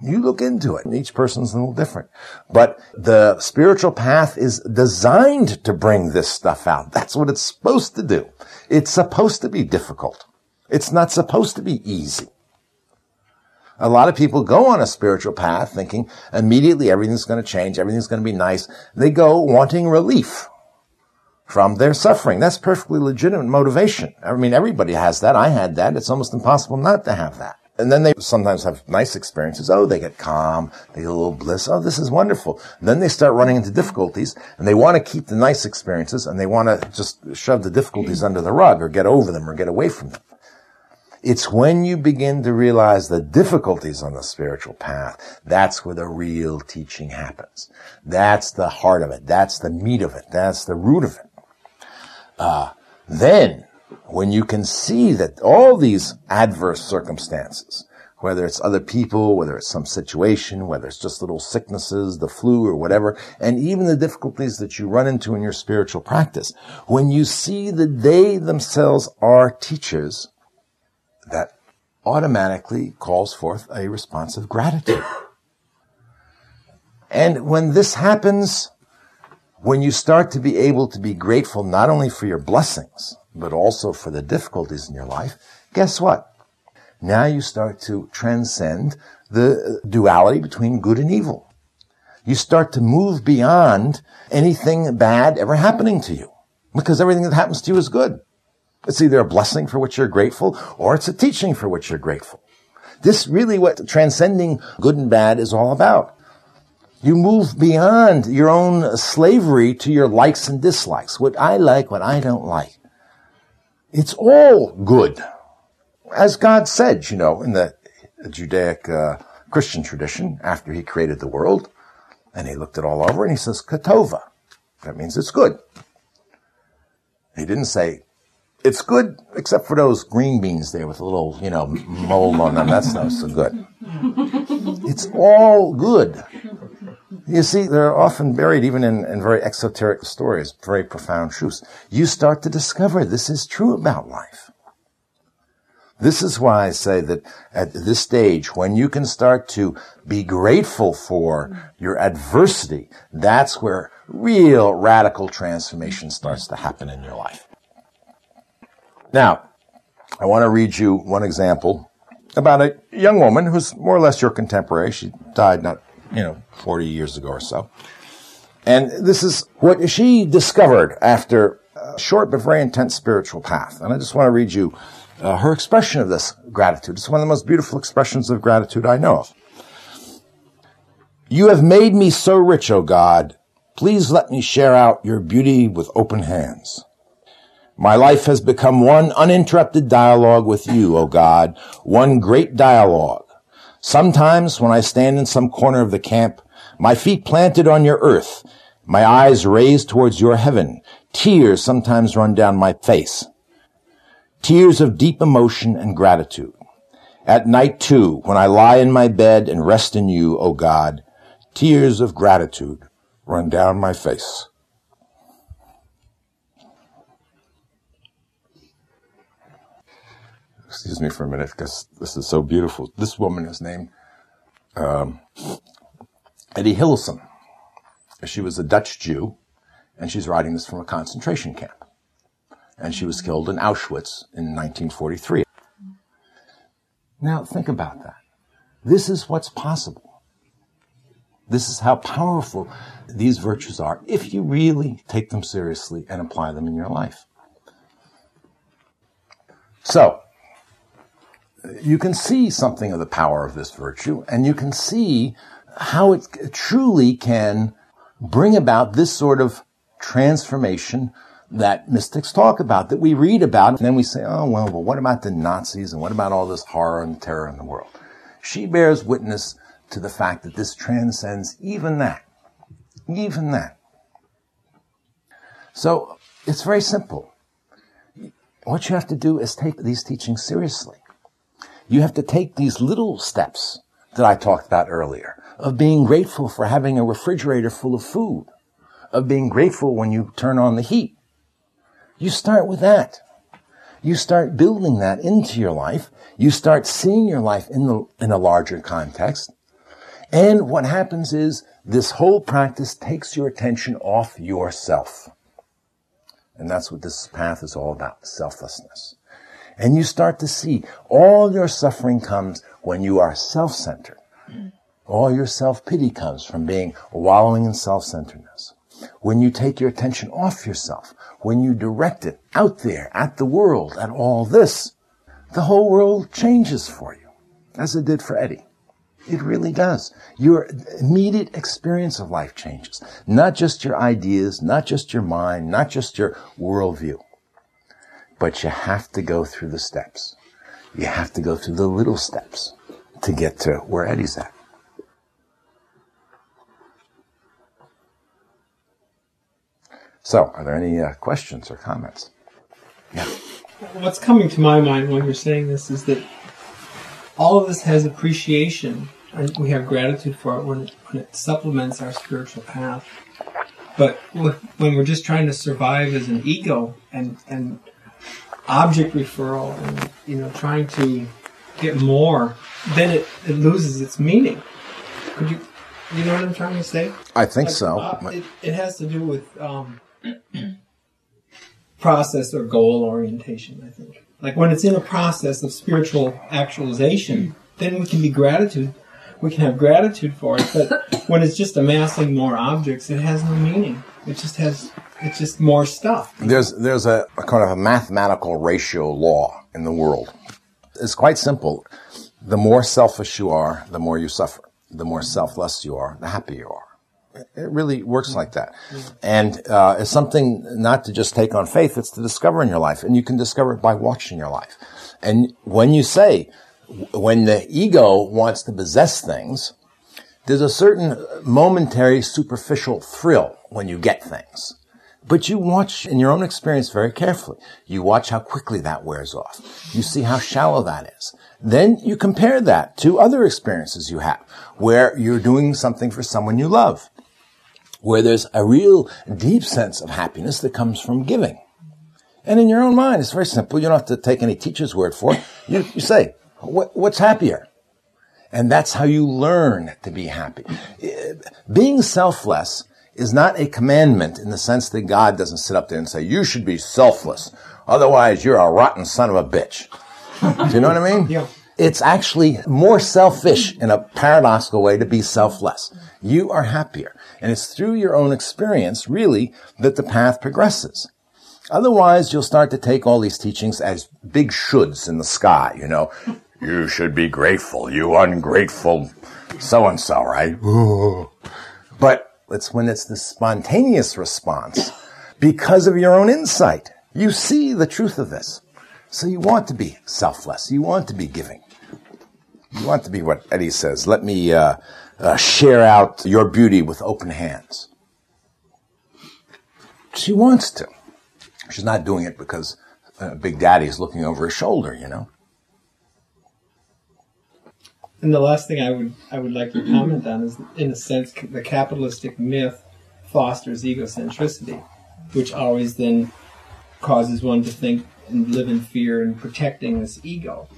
B: You look into it. And each person's a little different. But the spiritual path is designed to bring this stuff out. That's what it's supposed to do. It's supposed to be difficult. It's not supposed to be easy. A lot of people go on a spiritual path thinking immediately everything's going to change, everything's going to be nice. They go wanting relief from their suffering. That's perfectly legitimate motivation. I mean, everybody has that. I had that. It's almost impossible not to have that. And then they sometimes have nice experiences. Oh, they get calm. They get a little bliss. Oh, this is wonderful. And then they start running into difficulties and they want to keep the nice experiences and they want to just shove the difficulties under the rug or get over them or get away from them. It's when you begin to realize the difficulties on the spiritual path, that's where the real teaching happens. That's the heart of it. That's the meat of it. That's the root of it. Uh, then, when you can see that all these adverse circumstances, whether it's other people, whether it's some situation, whether it's just little sicknesses, the flu or whatever, and even the difficulties that you run into in your spiritual practice, when you see that they themselves are teachers, that automatically calls forth a response of gratitude. And when this happens, when you start to be able to be grateful not only for your blessings, but also for the difficulties in your life, guess what? Now you start to transcend the duality between good and evil. You start to move beyond anything bad ever happening to you because everything that happens to you is good. It's either a blessing for which you're grateful or it's a teaching for which you're grateful. This really what transcending good and bad is all about. You move beyond your own slavery to your likes and dislikes. What I like, what I don't like. It's all good. As God said, you know, in the Judaic uh, Christian tradition, after he created the world, and he looked it all over and he says, Katova. That means it's good. He didn't say, it's good except for those green beans there with a little, you know, mold on them. That's not so good. It's all good. You see, they're often buried even in, in very exoteric stories, very profound truths. You start to discover this is true about life. This is why I say that at this stage, when you can start to be grateful for your adversity, that's where real radical transformation starts to happen in your life. Now, I want to read you one example about a young woman who's more or less your contemporary. She died not, you know, 40 years ago or so. And this is what she discovered after a short but very intense spiritual path. And I just want to read you uh, her expression of this gratitude. It's one of the most beautiful expressions of gratitude I know of. You have made me so rich, O God. Please let me share out your beauty with open hands. My life has become one uninterrupted dialogue with you, O God, one great dialogue. Sometimes when I stand in some corner of the camp, my feet planted on your earth, my eyes raised towards your heaven, tears sometimes run down my face. Tears of deep emotion and gratitude. At night too, when I lie in my bed and rest in you, O God, tears of gratitude run down my face. Excuse me for a minute because this is so beautiful. This woman is named um, Etty Hillesum. She was a Dutch Jew, and she's writing this from a concentration camp. And she was killed in Auschwitz in 1943. Now, think about that. This is what's possible. This is how powerful these virtues are if you really take them seriously and apply them in your life. So, you can see something of the power of this virtue and you can see how it truly can bring about this sort of transformation that mystics talk about, that we read about, and then we say, oh, well, but what about the Nazis and what about all this horror and terror in the world? She bears witness to the fact that this transcends even that. Even that. So it's very simple. What you have to do is take these teachings seriously. You have to take these little steps that I talked about earlier of being grateful for having a refrigerator full of food, of being grateful when you turn on the heat. You start with that. You start building that into your life. You start seeing your life in the, in a larger context. And what happens is this whole practice takes your attention off yourself. And that's what this path is all about, selflessness. And you start to see all your suffering comes when you are self-centered. All your self-pity comes from being wallowing in self-centeredness. When you take your attention off yourself, when you direct it out there at the world, at all this, the whole world changes for you, as it did for Etty. It really does. Your immediate experience of life changes. Not just your ideas, not just your mind, not just your worldview. But you have to go through the steps. You have to go through the little steps to get to where Etty's at. So, are there any uh, questions or comments? Yeah.
D: What's coming to my mind when you're saying this is that all of this has appreciation, and we have gratitude for it when it, when it supplements our spiritual path. But when we're just trying to survive as an ego and, and object referral and you know trying to get more, then it, it loses its meaning. Could you You know what I'm trying to say?
B: I think
D: Like,
B: so.
D: uh, it, it has to do with um, *clears throat* process or goal orientation. I think, like when it's in a process of spiritual actualization, then we can be gratitude. We can have gratitude for it. But when it's just amassing more objects, it has no meaning. It just has. It's just more stuff.
B: There's there's a, a kind of a mathematical ratio law in the world. It's quite simple. The more selfish you are, the more you suffer. The more selfless you are, the happier you are. It really works like that. And uh, it's something not to just take on faith, it's to discover in your life. And you can discover it by watching your life. And when you say, when the ego wants to possess things, there's a certain momentary superficial thrill when you get things. But you watch in your own experience very carefully. You watch how quickly that wears off. You see how shallow that is. Then you compare that to other experiences you have where you're doing something for someone you love, where there's a real deep sense of happiness that comes from giving. And in your own mind, it's very simple. You don't have to take any teacher's word for it. You, you say, what, what's happier? And that's how you learn to be happy. Eh, being selfless is not a commandment in the sense that God doesn't sit up there and say, you should be selfless. Otherwise, you're a rotten son of a bitch. Do you know what I mean?
D: Yeah.
B: It's actually more selfish in a paradoxical way to be selfless. You are happier. And it's through your own experience, really, that the path progresses. Otherwise, you'll start to take all these teachings as big shoulds in the sky, you know. You should be grateful, you ungrateful so and so, right? But it's when it's the spontaneous response because of your own insight. You see the truth of this. So you want to be selfless. You want to be giving. You want to be what Etty says. Let me uh, uh, share out your beauty with open hands. She wants to. She's not doing it because uh, Big Daddy is looking over her shoulder, you know.
D: And the last thing I would I would like to comment on is, in a sense, the capitalistic myth fosters egocentricity, which always then causes one to think and live in fear and protecting this ego.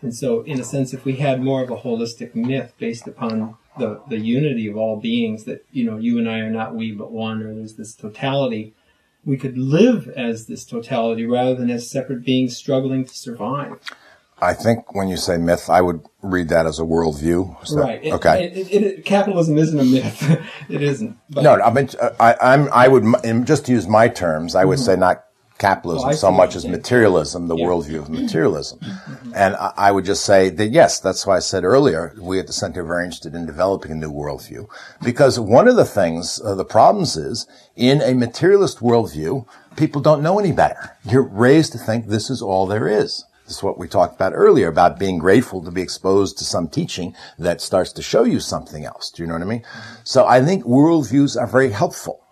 D: And so, in a sense, if we had more of a holistic myth based upon the, the unity of all beings, that, you know, you and I are not we but one, or there's this totality, we could live as this totality rather than as separate beings struggling to survive.
B: I think when you say myth, I would read that as a worldview. That-
D: Right. It-
B: okay.
D: It, it, it, capitalism isn't a myth. *laughs* it isn't. But
B: No, I mean, uh, I, I'm, I would, just to use my terms, I would mm-hmm. say not capitalism
D: Oh,
B: so much as materialism, the
D: Yeah.
B: worldview of *clears throat* materialism. Mm-hmm. And I, I would just say that yes, that's why I said earlier, we at the Center are very interested in developing a new worldview. Because one of the things, uh, the problems is, in a materialist worldview, people don't know any better. You're raised to think this is all there is. This is what we talked about earlier about being grateful to be exposed to some teaching that starts to show you something else. Do you know what I mean? So I think worldviews are very helpful.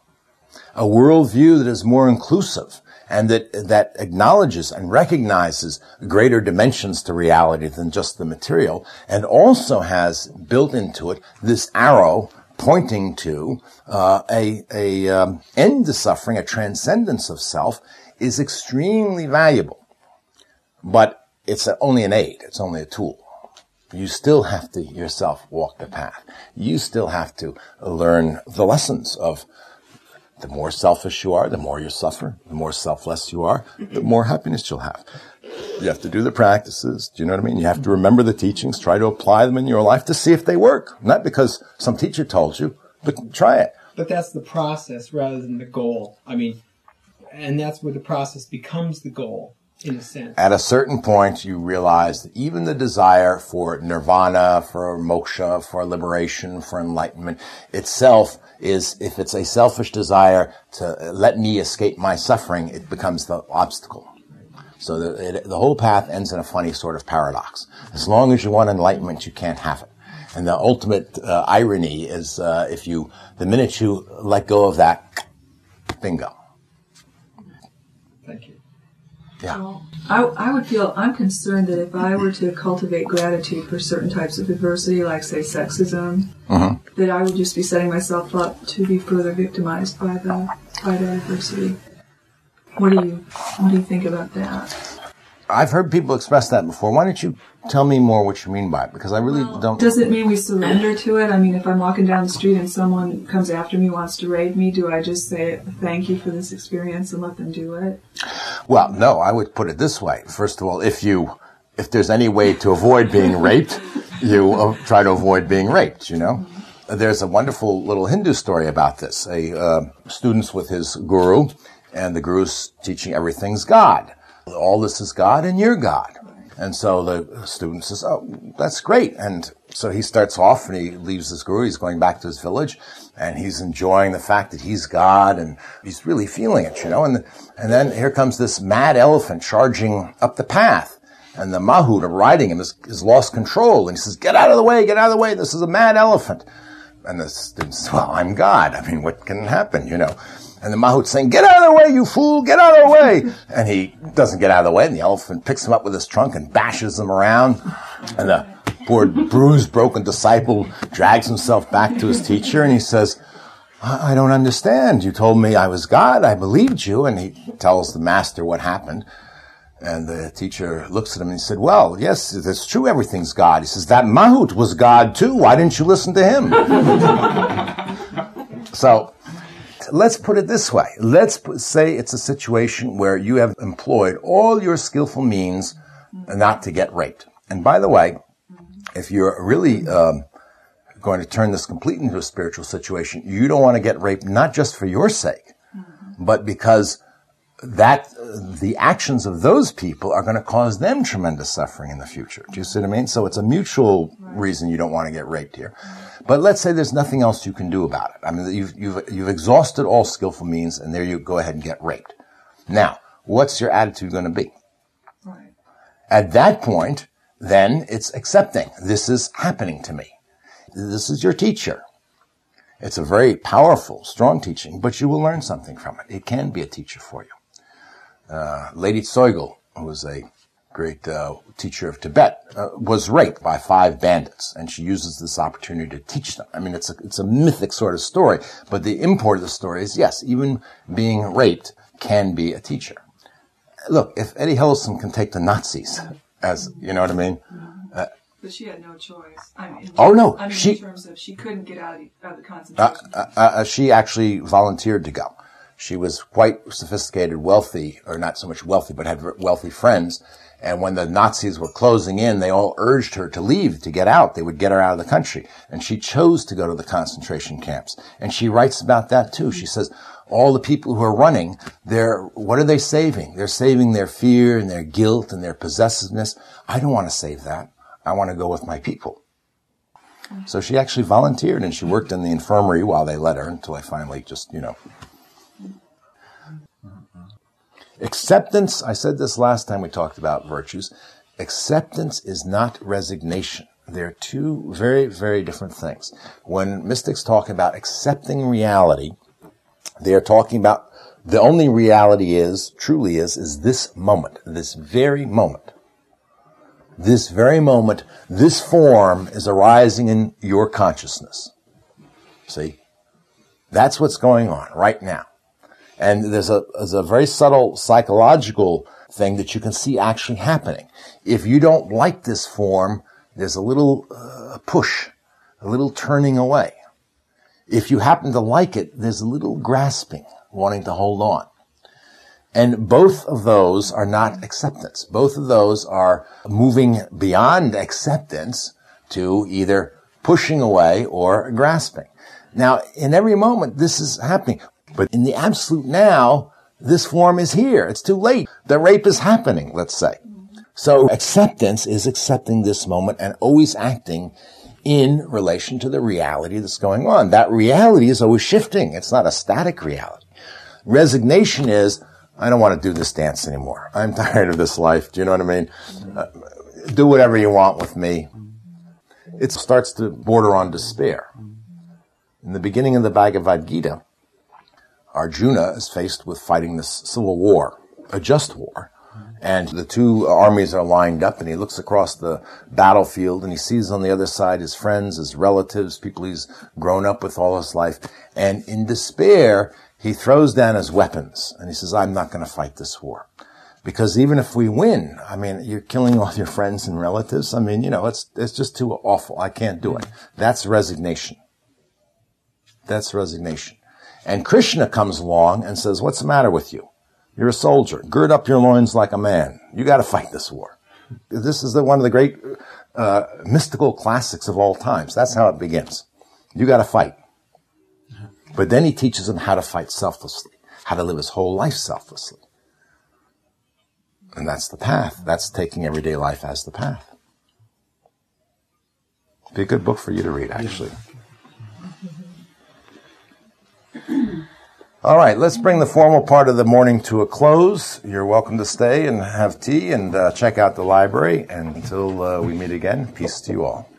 B: A worldview that is more inclusive and that, that acknowledges and recognizes greater dimensions to reality than just the material and also has built into it this arrow pointing to uh, a, a um, end to suffering, a transcendence of self is extremely valuable but it's only an aid. It's only a tool. You still have to yourself walk the path. You still have to learn the lessons of the more selfish you are, the more you suffer. The more selfless you are, the more happiness you'll have. You have to do the practices. Do you know what I mean? You have to remember the teachings, try to apply them in your life to see if they work. Not because some teacher told you, but try it.
D: but that's the process rather than the goal. I mean, and that's where the process becomes the goal in a sense.
B: at a certain point, you realize that even the desire for nirvana, for moksha, for liberation, for enlightenment itself is, if it's a selfish desire to let me escape my suffering, it becomes the obstacle. So the, it, the whole path ends in a funny sort of paradox. As long as you want enlightenment, you can't have it. And the ultimate uh, irony is uh, if you, the minute you let go of that, bingo.
D: Thank you.
B: Yeah.
F: I, I would feel I'm concerned that if I were to cultivate gratitude for certain types of adversity, like say sexism, uh-huh. that I would just be setting myself up to be further victimized by the by that adversity. What do you what do you think about that?
B: I've heard people express that before. Why don't you tell me more what you mean by it? Because I really don't.
F: Does it mean we surrender to it? I mean, if I'm walking down the street and someone comes after me, wants to raid me, do I just say thank you for this experience and let them do it?
B: Well, no, I would put it this way. First of all, if you, if there's any way to avoid being raped, you uh, try to avoid being raped, you know? There's a wonderful little Hindu story about this. A uh, student's with his guru, and the guru's teaching everything's God. All this is God, and you're God. And so the student says, "Oh, that's great." And so he starts off, and he leaves his guru. He's going back to his village, and he's enjoying the fact that he's God, and he's really feeling it, you know. And and then here comes this mad elephant charging up the path, and the mahout riding him has, has lost control, and he says, "Get out of the way! Get out of the way! This is a mad elephant." And the student says, "Well, I'm God. I mean, what can happen, you know?" And the mahout's saying, get out of the way, you fool, get out of the way. *laughs* And he doesn't get out of the way, and the elephant picks him up with his trunk and bashes him around. And the poor bruised, broken disciple drags himself back to his teacher, and he says, I don't understand. You told me I was God. I believed you. And he tells the master what happened. And the teacher looks at him and he said, well, yes, it's true. Everything's God. He says, that Mahout was God too. Why didn't you listen to him? *laughs* so let's put it this way. Let's say it's a situation where you have employed all your skillful means not to get raped. And by the way, if you're really um, going to turn this completely into a spiritual situation, you don't want to get raped not just for your sake, but because that the actions of those people are going to cause them tremendous suffering in the future. Do you see what I mean? So it's a mutual reason you don't want to get raped here. But let's say there's nothing else you can do about it. I mean, you've, you've, you've exhausted all skillful means and there you go ahead and get raped. Now, what's your attitude going to be?
F: Right.
B: At that point, then it's accepting. This is happening to me. This is your teacher. It's a very powerful, strong teaching, but you will learn something from it. It can be a teacher for you. Uh, Lady Tsogyal, who was a great uh, teacher of Tibet, uh, was raped by five bandits, and she uses this opportunity to teach them. I mean, it's a it's a mythic sort of story, but the import of the story is yes, even being raped can be a teacher. Look, if Etty Hillesum can take the Nazis, as you know what I mean.
F: But she had no choice. I mean,
B: Oh, no,
F: I mean,
B: she-
F: in terms of she couldn't get out of the, out of the
B: Uh,
F: concentration.
B: uh, uh, she actually volunteered to go. She was quite sophisticated, wealthy, or not so much wealthy, but had wealthy friends. And when the Nazis were closing in, they all urged her to leave, to get out. They would get her out of the country. And she chose to go to the concentration camps. And she writes about that too. She says, all the people who are running, they're, what are they saving? They're saving their fear and their guilt and their possessiveness. I don't want to save that. I want to go with my people. So she actually volunteered and she worked in the infirmary while they let her until they finally just, you know. Acceptance, I said this last time we talked about virtues. Acceptance is not resignation. They're two very, very different things. When mystics talk about accepting reality, they are talking about the only reality is, truly is, is this moment, this very moment. This very moment, this form is arising in your consciousness. See? That's what's going on right now. And there's a, there's a very subtle psychological thing that you can see actually happening. If you don't like this form, there's a little uh, push, a little turning away. If you happen to like it, there's a little grasping, wanting to hold on. And both of those are not acceptance. Both of those are moving beyond acceptance to either pushing away or grasping. Now, in every moment, this is happening. But in the absolute now, this form is here. It's too late. The rape is happening, let's say. So acceptance is accepting this moment and always acting in relation to the reality that's going on. That reality is always shifting. It's not a static reality. Resignation is, I don't want to do this dance anymore. I'm *laughs* tired of this life. Do you know what I mean? Uh, do whatever you want with me. It starts to border on despair. In the beginning of the Bhagavad Gita, Arjuna is faced with fighting this civil war, a just war. And the two armies are lined up and he looks across the battlefield and he sees on the other side his friends, his relatives, people he's grown up with all his life. And in despair, he throws down his weapons and he says, I'm not going to fight this war. Because even if we win, I mean, you're killing all your friends and relatives. I mean, you know, it's, it's just too awful. I can't do it. That's resignation. That's resignation. And Krishna comes along and says, what's the matter with you? You're a soldier. Gird up your loins like a man. You got to fight this war. This is the, one of the great uh, mystical classics of all times. That's how it begins. You got to fight. But then he teaches him how to fight selflessly, how to live his whole life selflessly. And that's the path. That's taking everyday life as the path. Be a good book for you to read, actually. All right, let's bring the formal part of the morning to a close. You're welcome to stay and have tea and uh, check out the library. And until uh, we meet again, peace to you all.